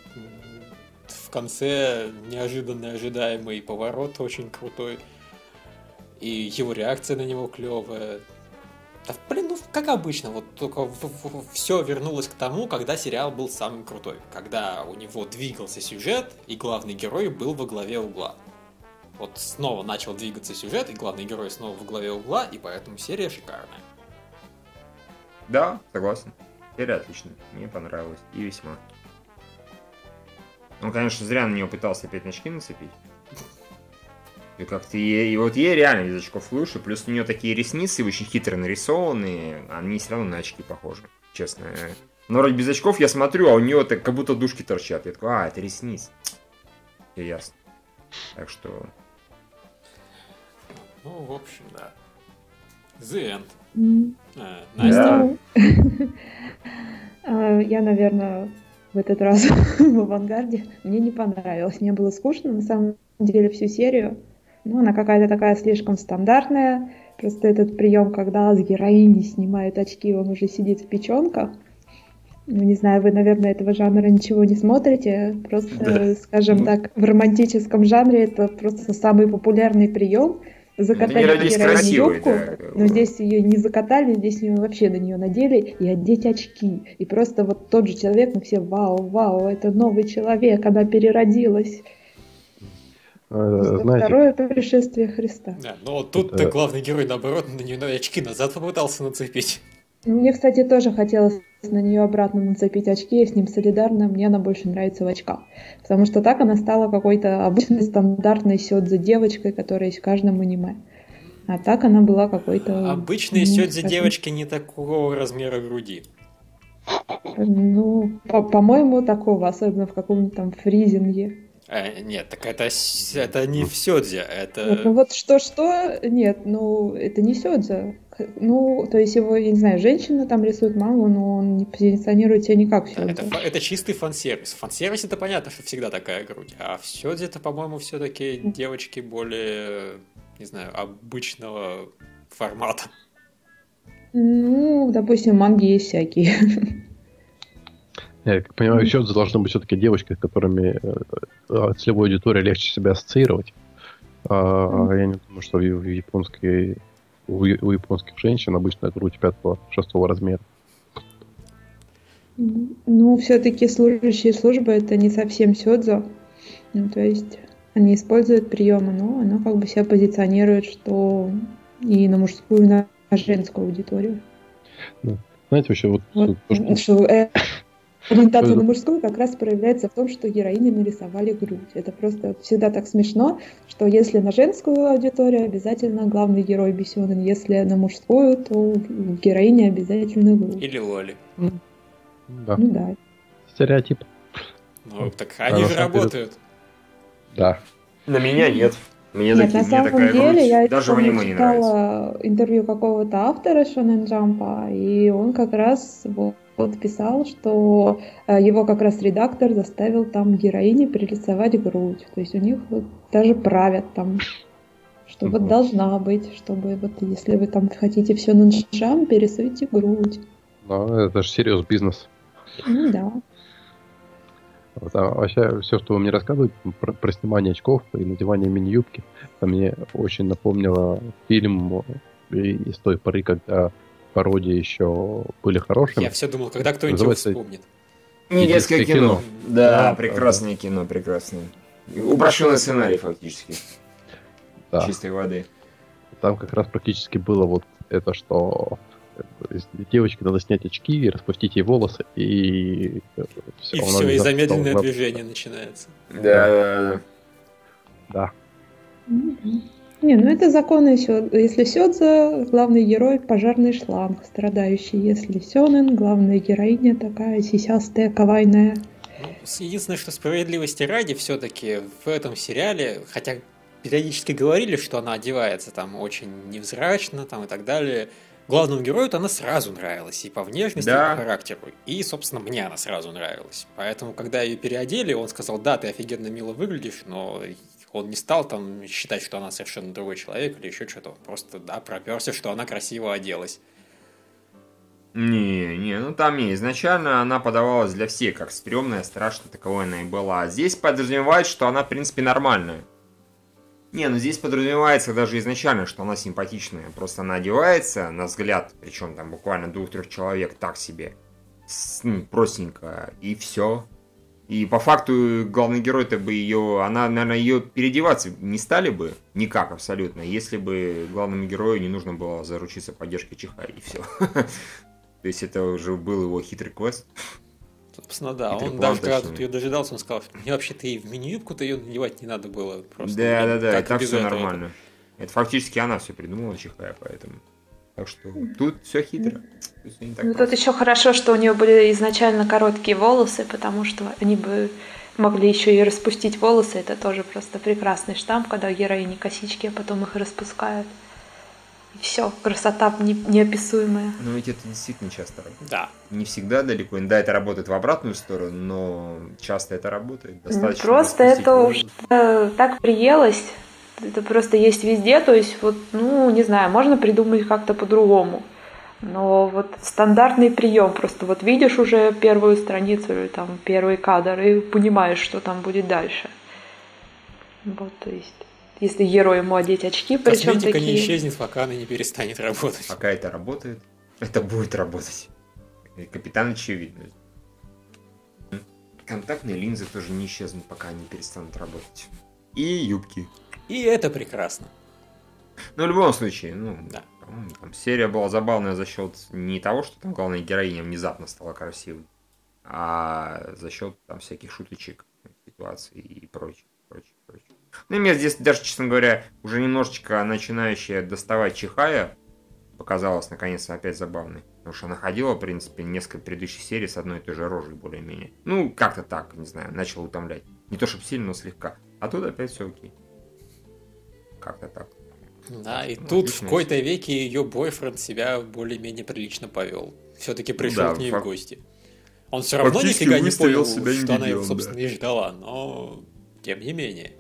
конце неожиданный ожидаемый поворот очень крутой, и его реакция на него клевая. Да, блин, ну как обычно, вот только все вернулось к тому, когда сериал был самым крутой, когда у него двигался сюжет, и главный герой был во главе угла. Вот снова начал двигаться сюжет, и главный герой снова во главе угла, и поэтому серия шикарная. Да, согласен. Серия отличная. Мне понравилось. И весьма. Он, конечно, зря на нее пытался опять очки нацепить. И как-то ей, и вот ей реально из очков лучше, плюс у нее такие ресницы очень хитро нарисованные, они все равно на очки похожи, честно. Но вроде без очков я смотрю, а у нее так как будто душки торчат. Я такой, а, это ресниц. И ясно. Так что... Ну, в общем, да. The End. М, А, Настя, ну, а, Я, наверное, в этот раз в авангарде. Мне не понравилось. Мне было скучно, на самом деле, всю серию. Ну, она какая-то такая слишком стандартная. Просто этот прием, когда с героини снимают очки, он уже сидит в печенках. Ну, не знаю, вы, наверное, этого жанра ничего не смотрите. Просто, Да. скажем так, в романтическом жанре это просто самый популярный прием. Закатали не родись красивой, юбку, да. но здесь ее не закатали, здесь ее вообще на нее надели и одеть очки. И просто вот тот же человек, мы все вау, вау, это новый человек, она переродилась. Э, Знаете, Второе пришествие Христа. да, но тут-то Э. главный герой, наоборот, на нее очки назад попытался нацепить. Мне, кстати, тоже хотелось на нее обратно нацепить очки, я с ним солидарна, мне она больше нравится в очках. Потому что так она стала какой-то обычной стандартной сёдзе девочкой, которая есть в каждом аниме. А так она была какой-то... Обычные ну, скажем, девочки не такого размера груди. Ну, по- по-моему, такого, особенно в каком-нибудь там фризинге. Э, нет, так это, это не в сёдзе, Вот, ну это... вот что-что, нет, ну это не Сёдзе. Ну, то есть его, я не знаю, женщина там рисует маму, но он не позиционирует себя никак в да, это, это чистый фан-сервис. Фан-сервис это понятно, что всегда такая грудь. А в сёдзе это, по-моему, все-таки девочки более, не знаю, обычного формата. Ну, допустим, манги есть всякие. я как понимаю, еще должны быть все-таки девочки, с которыми э, э, целевой аудитории легче себя ассоциировать. А, Я не думаю, что в в японской у у японских женщин обычно грудь пятого-шестого размера. Ну, все-таки служащие службы это не совсем Сёдзо. Ну, то есть они используют приемы, но оно как бы себя позиционирует, что и на мужскую, и на женскую аудиторию. Ну, знаете, вообще вот... Вот, то, что- что, ориентация на мужскую как раз проявляется в том, что героини нарисовали грудь. Это просто всегда так смешно, что если на женскую аудиторию обязательно главный герой бесенен, если на мужскую, то в героине обязательно грудь. Или Лоли. Да, Ну да. стереотип. Ну, так они же Хорошо, работают. Да. На меня нет. Мне, Нет, таки- на мне самом такая деле, грудь я даже помню, аниме не нравится. читала интервью какого-то автора Шонен Джампа, и он как раз вот, вот писал, что э, его как раз редактор заставил там героине пририсовать грудь. То есть у них вот даже правят там, что вот должна быть, чтобы вот если вы там хотите все на джам, пересуйте грудь. Но это же серьез бизнес. Ну да. Вот, а вообще, все, что вы мне рассказываете про, про снимание очков и надевание мини-юбки, это мне очень напомнило фильм и с той поры, когда пародии еще были хорошими. Я все думал, когда кто-нибудь его Называется- вспомнит. Недетское кино. кино. Да, Да, прекрасное кино, прекрасное. Упрощенный сценарий фактически. Да. Чистой воды. Там как раз практически было вот это, что э, девочке надо снять очки, распустить ей волосы, и всё, И все, и замедленное стала- движение начинается. Да, да, да. Не, ну это законы сё- Если Сёдзе, главный герой пожарный шланг, страдающий. Если Сёнэн, главная героиня такая сисястая, кавайная. Единственное, что справедливости ради, все-таки в этом сериале, хотя периодически говорили, что она одевается там очень невзрачно там и так далее, главному герою она сразу нравилась и по внешности, Да. и по характеру. И, собственно, мне она сразу нравилась. Поэтому, когда ее переодели, он сказал, да, ты офигенно мило выглядишь, но он не стал там считать, что она совершенно другой человек или еще что-то. Просто, да, проперся, что она красиво оделась. Не, не, ну там не. Изначально она подавалась для всех как стрёмная, страшная, таковой она и была. А здесь подразумевает, что она, в принципе, нормальная. Не, ну здесь подразумевается даже изначально, что она симпатичная. Просто она одевается, на взгляд, причем там буквально двух-трех человек, так себе. С- ну, простенько, и все. И по факту главный герой-то бы ее, она, наверное, ее переодеваться не стали бы никак абсолютно, если бы главному герою не нужно было заручиться поддержкой чиха и все. То есть это уже был его хитрый квест. Собственно, да. Хитрый Он план, даже когда тут ее дожидался, он сказал, что мне вообще-то и в мини-юбку-то ее надевать не надо было. Просто, Да, да, да, и так все этого? нормально. Это фактически она все придумала, чихая, поэтому. Так что тут все хитро. Так Ну, тут еще хорошо, что у нее были изначально короткие волосы, потому что они бы могли еще и распустить волосы. Это тоже просто прекрасный штамп, когда героини косички, а потом их распускают. И все, красота не- неописуемая. Но ведь это действительно часто работает. Да. Не всегда далеко. Да, это работает в обратную сторону, но часто это работает. Достаточно Просто это волосы. уже э, так приелось. Это просто есть везде, то есть вот, ну, не знаю, можно придумать как-то по-другому. Но вот стандартный прием, просто вот видишь уже первую страницу или там первый кадр и понимаешь, что там будет дальше. Вот, то есть, если герой ему одеть очки, причем Косметика не такие... исчезнет, пока она не перестанет работать. Пока это работает, это будет работать. Капитан очевидно. Контактные линзы тоже не исчезнут, пока они перестанут работать. И юбки. И это прекрасно. Но в любом случае, ну, Да. По-моему, там серия была забавная за счет не того, что там главная героиня внезапно стала красивой, а за счет там всяких шуточек, ситуаций и прочее, прочее, прочее. Ну и мне здесь даже, честно говоря, уже немножечко начинающая доставать чихая показалась наконец опять забавной. Потому что она ходила, в принципе, несколько предыдущих серий с одной и той же рожей более-менее. Ну, как-то так, не знаю, начал утомлять. Не то чтобы сильно, но слегка. А тут опять все окей. Как-то так. Да, и Ну, тут в какой-то веке ее бойфренд себя более-менее прилично повел. Все-таки пришел да, к ней фак- в гости. Он все равно Фактически нифига не понял, себя что она его, собственно, да. и ждала, но тем не менее.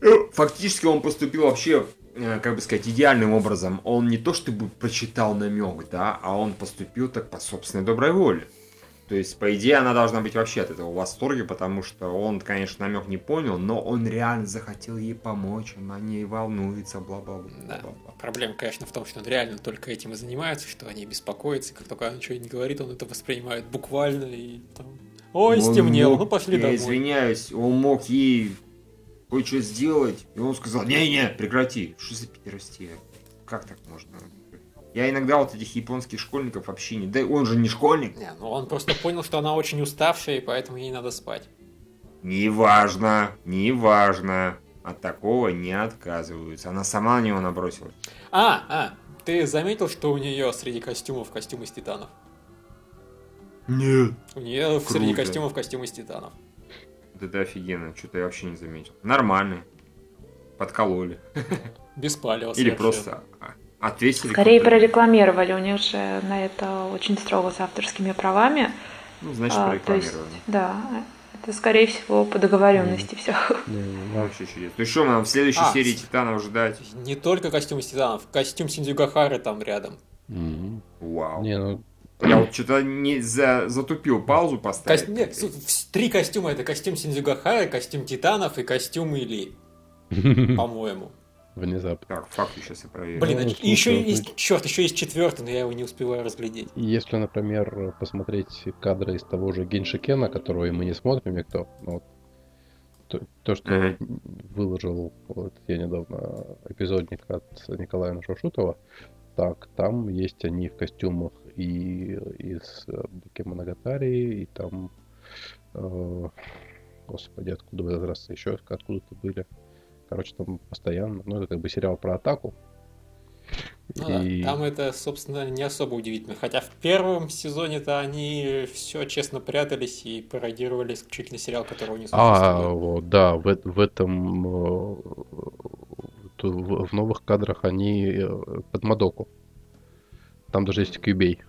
Э, Фактически он поступил вообще, э, как бы сказать, идеальным образом. Он не то чтобы прочитал намек, да, а он поступил так по собственной доброй воле. То есть, по идее, она должна быть вообще от этого в восторге, потому что он, конечно, намек не понял, но он реально захотел ей помочь, он о ней волнуется, бла-бла-бла. Да. Проблема, конечно, в том, что он реально только этим и занимается, что они беспокоятся, как только она ничего не говорит, он это воспринимает буквально и там... Ой, Он стемнело, мог- ну пошли я домой. извиняюсь, он мог ей кое-что сделать. И он сказал, не-не, прекрати. Что за пидорастия? Как так можно? Я иногда вот этих японских школьников вообще не... Да он же не школьник. Не, ну он просто понял, что она очень уставшая, и поэтому ей надо спать. Неважно, неважно. От такого не отказываются. Она сама на него набросилась. А, а, ты заметил, что у нее среди костюмов костюм из титанов? Нет. У нее Круто. среди костюмов костюм из титанов. Вот это офигенно. Что-то я вообще не заметил. Нормально. Подкололи. Без палева Или просто ответили. Скорее прорекламировали, у них же на это очень строго с авторскими правами. Ну, значит, А, то есть, прорекламировали. да, это скорее всего по договоренности все. Не, Ну, Вообще чудесно. Ну что, нам в следующей А, серии Титанов ждать? Не только костюм из титанов, костюм Синдзюгахары там рядом. М. Вау. Не, ну, Я вот что-то не за... затупил паузу поставить. Кос- Нет, три костюма. Это костюм Синдзюгахары, костюм титанов и костюм Или, по-моему. Внезапно. Так, факты сейчас я проверю. Блин, Ну, а слушай, еще вот есть, черт, еще есть четвертый, но я его не успеваю разглядеть. Если, например, посмотреть кадры из того же Геншикена, которого мы не смотрим никто, ну, вот, то, то, что выложил вот, я недавно эпизодник от Николая Нашушутова, так, там есть они в костюмах и из э, Бакемоногатари, и там, э, господи, откуда в этот раз еще откуда-то были. Короче, там постоянно, ну, это как бы сериал про атаку. Ну да, И- там это, собственно, не особо удивительно. Хотя в первом сезоне-то они все честно прятались и пародировали исключительно сериал, которого не А, существует. вот, да, в, эт- в этом э, в, в новых кадрах они э, под Мадоку. Там даже есть Кюбей.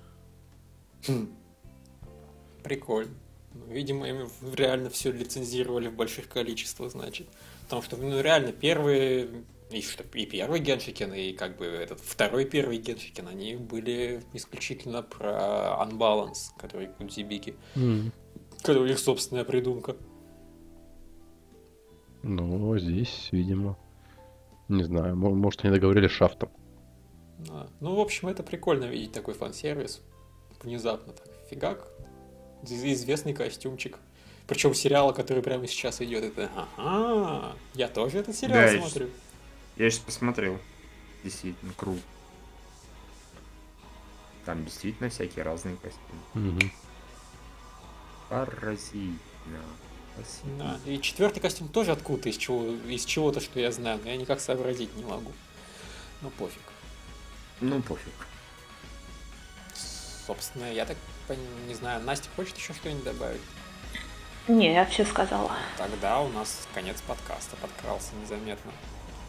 Хм. Прикольно. Ну, Видимо, им реально все лицензировали в больших количествах, значит. Потому что, ну, реально, первые, и, что, и первый Геншикен, и как бы этот второй первый Геншикен, они были исключительно про Unbalance, который Кудзибики, который их собственная придумка. Ну, здесь, видимо, не знаю, мо- может они договорились Шафтом. Да. Ну, в общем, это прикольно видеть такой фан-сервис. Внезапно так, фигак. Из- Известный костюмчик. Причем сериала, который прямо сейчас идет, это ага, я тоже этот сериал Да, я смотрю. Я сейчас посмотрел. Действительно, круто. Там действительно всякие разные костюмы. Мгм. Поразительно. Да. И четвертый костюм тоже откуда-то из чего из чего-то, что я знаю, но я никак сообразить не могу. Ну пофиг. Ну, пофиг. Собственно, я так не знаю, Настя хочет еще что-нибудь добавить? Не, я все сказала. Тогда у нас конец подкаста подкрался незаметно.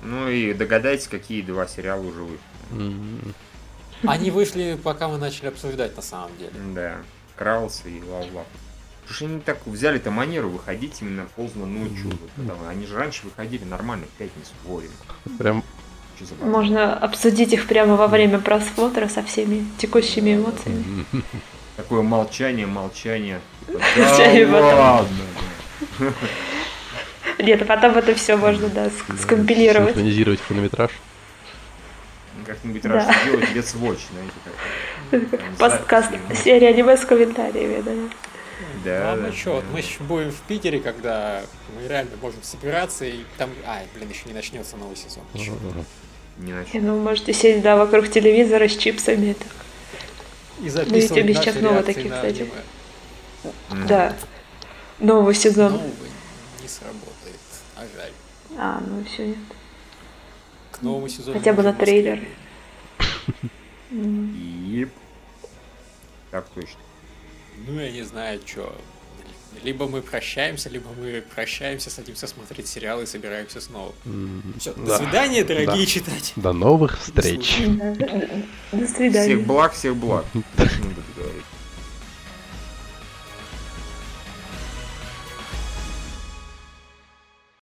Ну и догадайтесь, какие два сериала уже вышли. М, Они вышли, пока мы начали обсуждать на самом деле. Да. Краус и Лав-Лав. Потому что они так взяли-то манеру выходить именно поздно ночью. Когда- Они же раньше выходили нормально в пятницу вовремя. Прям? Можно обсудить их прямо во время просмотра со всеми текущими эмоциями. Такое молчание, молчание. «Да потом». ладно. Нет, а потом это все можно, да, ск- скомпилировать. синхронизировать хронометраж. Как-нибудь раз сделать Let's Watch, знаете, как. Подкаст, серия аниме с комментариями, да. Да, ну, да, ну что, да. мы еще будем в Питере, когда мы реально можем собираться, и там... Ай, блин, еще не начнется новый сезон. Не начну. ну, можете сесть, да, вокруг телевизора с чипсами. так. И записывать без наши реакции таких, на кстати. аниме. М. Да. Новый сезон. Увы, не сработает. А жаль. А, ну все нет. К новому сезону... Хотя бы на трейлер. Еп. Так точно. Ну, я не знаю, что. Либо мы прощаемся, либо мы прощаемся, садимся смотреть сериалы и собираемся снова. М, Все, до да. свидания, дорогие Да. читатели. До новых встреч. До свидания. Всех благ, всех благ.